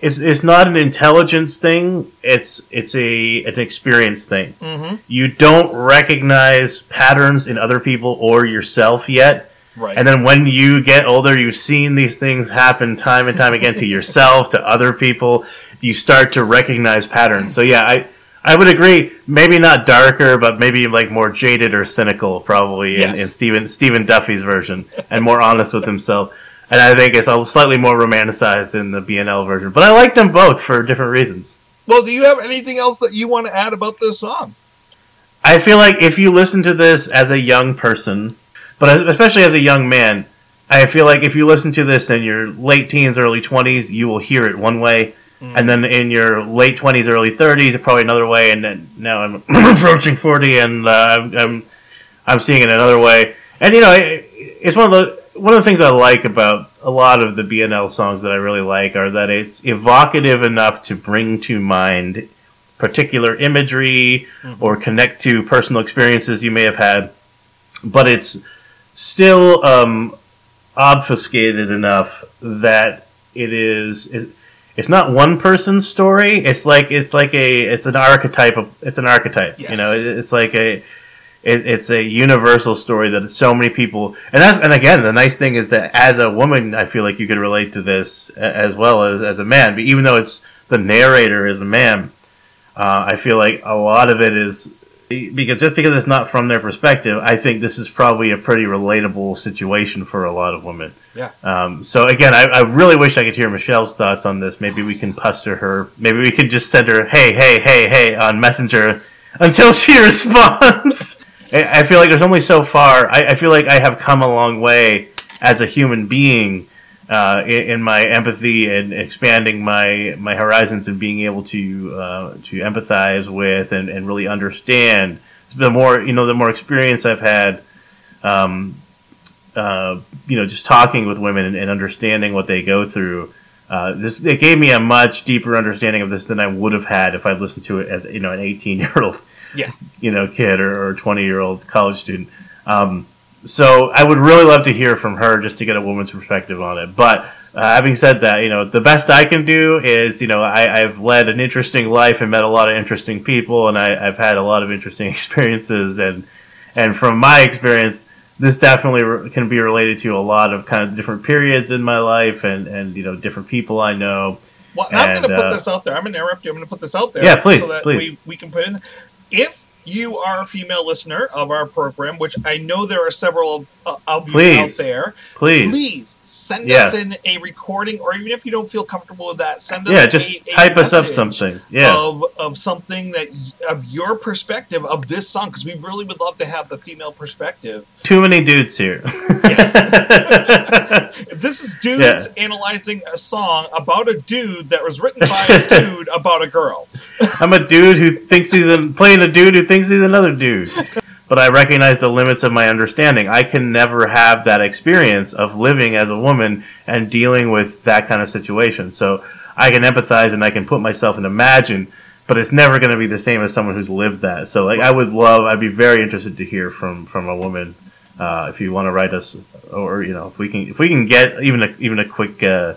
it's, it's not an intelligence thing. It's it's a an experience thing. Mm-hmm. You don't recognize patterns in other people or yourself yet. Right. And then when you get older, you've seen these things happen time and time again to yourself, to other people. You start to recognize patterns. So yeah, I I would agree. Maybe not darker, but maybe like more jaded or cynical, probably in, Yes. in Stephen Stephen Duffy's version, and more honest with himself. And I think it's a slightly more romanticized in the BNL version. But I like them both for different reasons. well, do you have anything else that you want to add about this song? I feel like if you listen to this as a young person, but especially as a young man, I feel like if you listen to this in your late teens, early 20s, you will hear it one way. And then in your late 20s, early 30s, probably another way. And then now I'm approaching 40 and uh, I'm, I'm, I'm seeing it another way. And, you know, it, it's one of the, one of the things I like about a lot of the BNL songs that I really like are that it's evocative enough to bring to mind particular imagery or connect to personal experiences you may have had, but it's still um, obfuscated enough that it is. It's not one person's story. It's like it's like a it's an archetype of it's an archetype. You know, it, it's like a it, it's a universal story that so many people and that's and again the nice thing is that as a woman I feel like you could relate to this as well as as a man. But even though it's the narrator is a man, uh, I feel like a lot of it is because just because it's not from their perspective, I think this is probably a pretty relatable situation for a lot of women. Yeah. Um, so again, I, I really wish I could hear Michelle's thoughts on this. Maybe we can pester her. Maybe we could just send her, "Hey, hey, hey, hey" on Messenger until she responds. I I feel like there's only so far. I, I feel like I have come a long way as a human being uh, in, in my empathy and expanding my my horizons and being able to uh, to empathize with and, and really understand. The more you know, the more experience I've had, um, uh, you know, just talking with women and, and understanding what they go through. Uh, this it gave me a much deeper understanding of this than I would have had if I'd listened to it as you know an 18 year old Yeah. you know kid or, or 20 year old college student. Um, so I would really love to hear from her just to get a woman's perspective on it. But uh, having said that, you know the best I can do is you know I, I've led an interesting life and met a lot of interesting people, and I, I've had a lot of interesting experiences, and and from my experience, this definitely re- can be related to a lot of kind of different periods in my life, and and you know different people I know. Well, I'm going to And, put uh, this out there. I'm going to interrupt you. I'm going to put this out there. Yeah, please, so that please. We, we can put in. If you are a female listener of our program, which I know there are several of, uh, of you out there, Please, please send Yeah. us in a recording, or even if you don't feel comfortable with that, send us yeah, just a, a type us up something. Yeah. Of, of something that of your perspective of this song because we really would love to have the female perspective. Too many dudes here. If this is dudes analyzing a song about a dude that was written by a dude about a girl. I'm a dude who thinks he's a, playing a dude who thinks he's another dude. But I recognize the limits of my understanding. I can never have that experience of living as a woman and dealing with that kind of situation. So I can empathize and I can put myself and imagine, but it's never going to be the same as someone who's lived that. So like I would love, I'd be very interested to hear from from a woman. Uh, if you want to write us, or you know, if we can, if we can get even a even a quick uh,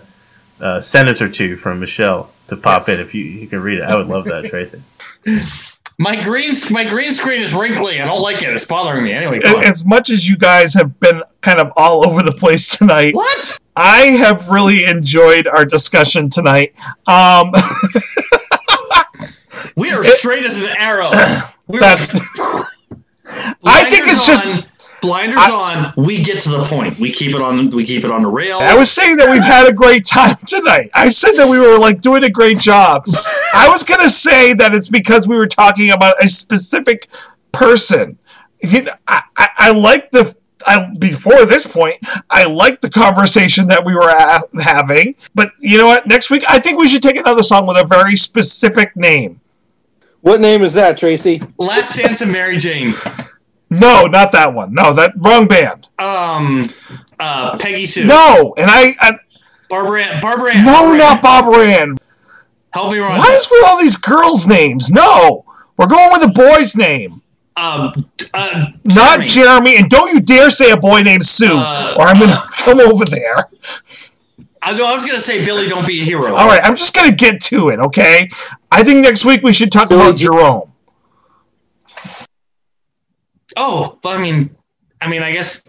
uh, sentence or two from Michelle to pop Yes. in, if you you can read it, I would love that, Tracy. My green my green screen is wrinkly. I don't like it. It's bothering me. Anyway. As much as you guys have been kind of all over the place tonight, what? I have really enjoyed our discussion tonight. Um, We are straight as an arrow. We're That's- I think it's just- on, blinders I- on. We get to the point. We keep it on. We keep it on the rail. I was saying that we've had a great time tonight. I said that we were like doing a great job. I was gonna say that it's because we were talking about a specific person. You know, I, I, I like the. I, before this point, I like the conversation that we were a- having. But you know what? Next week, I think we should take another song with a very specific name. What name is that, Tracy? Last Dance of Mary Jane. No, not that one. No, that wrong band. Um, uh, Peggy Sue. No, and I, I Barbara. Ann- Barbara. Ann- no, Barbara not Ann. Barbara Ann. Help me, Ron. Why is with all these girls' names? No, we're going with a boy's name. Um, uh, Not Jeremy. Jeremy, and don't you dare say a boy named Sue, Uh, or I'm gonna come over there. I, go, I was gonna say Billy, don't be a hero. All right, I'm just gonna get to it, okay? I think next week we should talk Billy about Jerome. Oh, I mean, I mean, I guess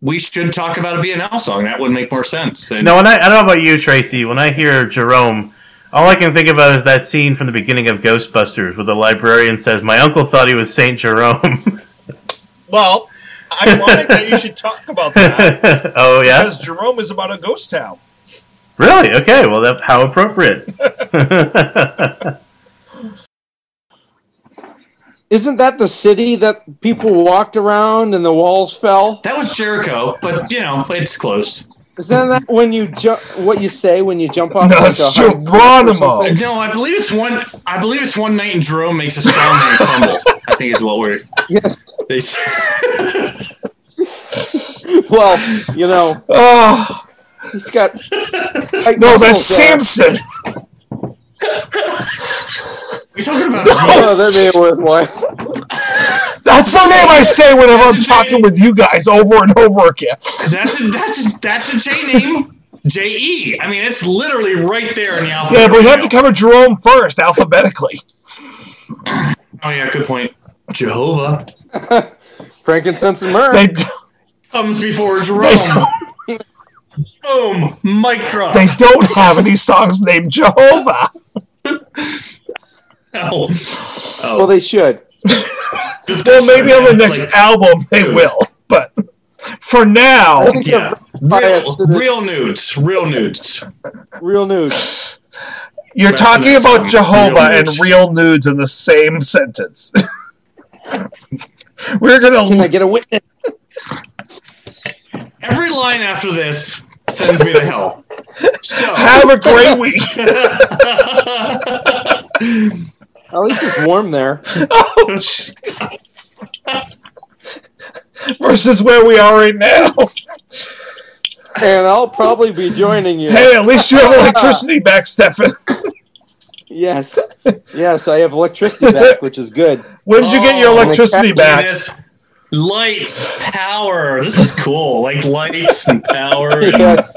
we should talk about a BNL song. That would make more sense. And No, when I, I don't know about you, Tracy. When I hear Jerome, all I can think about is that scene from the beginning of Ghostbusters where the librarian says, "My uncle thought he was Saint Jerome." Well, I ironic that you should talk about that oh yeah, because Jerome is about a ghost town. really? Okay, well, that how appropriate. Isn't that the city that people walked around and the walls fell? that was Jericho, but you know, it's close. Isn't that when you jump? What you say when you jump off? No, like it's a high cliff or Geronimo. No, I believe it's one. I believe it's one night in Jerome makes a strong man crumble. I think is what we're. Yes. Well, you know, Oh, He's got. No, that's God. Samson. You're talking about Oh, that may have worked. Why? That's the name I say whenever I'm talking with you guys over and over again. that's a, that's a, that's a J name. J E. I mean, it's literally right there in the alphabet. Yeah, but we have to cover Jerome first, alphabetically. Oh yeah, good point. Jehovah Frankincense and myrrh. They d- comes before Jerome. Boom, mic drop. they don't have any songs named Jehovah. oh. well, they should. Well, maybe on the Like, next album they will, but for now, Yeah, real, to the real nudes, real nudes. real news. you're That's talking about one. Jehovah Real and real nudes in the same sentence. We're Can I gonna get a witness? Every line after this sends me to hell. So, have a great week. At least it's warm there. Oh. Versus where we are right now. And I'll probably be joining you. Hey, at least you have electricity back, Stefan. Yes. Yes, I have electricity back, which is good. When did you get your Oh, electricity Look back? this. Lights, power. This is cool. Like lights and power. and- Yes.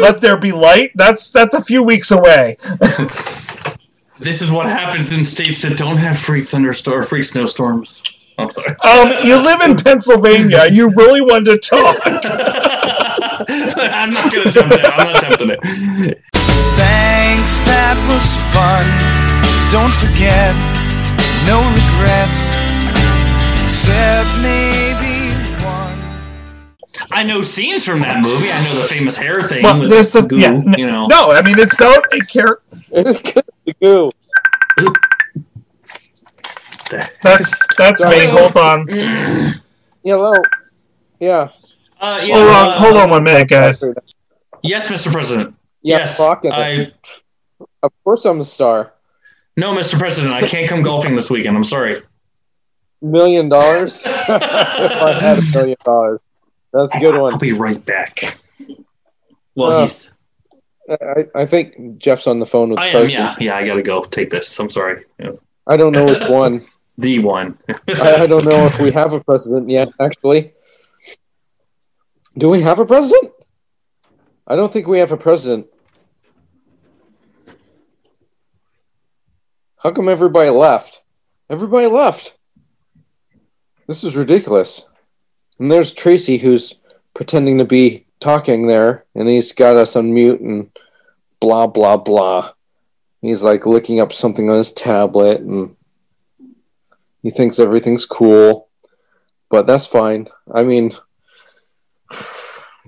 Let there be light. That's that's a few weeks away. This is what happens in states that don't have freak thunderstorm, freak snowstorms. I'm sorry. Um, you live in Pennsylvania. You really wanted to talk. I'm not gonna attempt it. I'm not attempting it. Thanks, that was fun. Don't forget, no regrets, except maybe one. I know scenes from that movie. I know the famous hair thing. Well, with there's the goo, yeah. n- you know. No, I mean it's about a character. the goo. That's that's me. Hold on. Hello. Yeah. Uh, yeah, Hold on. uh, Hold on one minute, guys. Yes, Mr. President. Yeah, yes, fuck. I. Of course I'm a star. No, Mr. President, I can't come golfing this weekend. I'm sorry. Million dollars? if I had a million dollars. That's a good one. I'll be right back. Well, Uh, he's. I, I think Jeff's on the phone with the I am. Yeah, yeah. I gotta go take this. I'm sorry. Yeah. I don't know which one. The one. I, I don't know if we have a president yet, actually. Do we have a president? I don't think we have a president. How come everybody left? Everybody left. This is ridiculous. And there's Tracy who's pretending to be talking there, and he's got us on mute and blah, blah, blah. He's like looking up something on his tablet and he thinks everything's cool, but that's fine. I mean,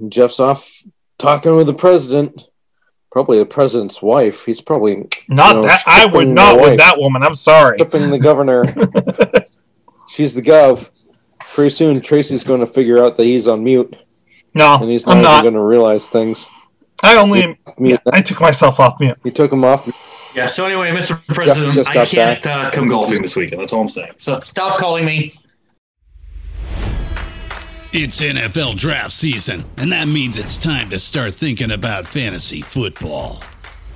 Jeff's off talking with the president, probably the president's wife. He's probably Not No, that I would not with that woman. I'm sorry. flipping the governor. She's the gov. Pretty soon, Tracy's going to figure out that he's on mute, No, and he's not, I'm not. going to realize things. I only Mute. I took myself off mute. He took him off. Yeah. So anyway, Mr. President, just I can't uh, come golfing this weekend. That's all I'm saying. So stop calling me. It's NFL draft season, and that means it's time to start thinking about fantasy football.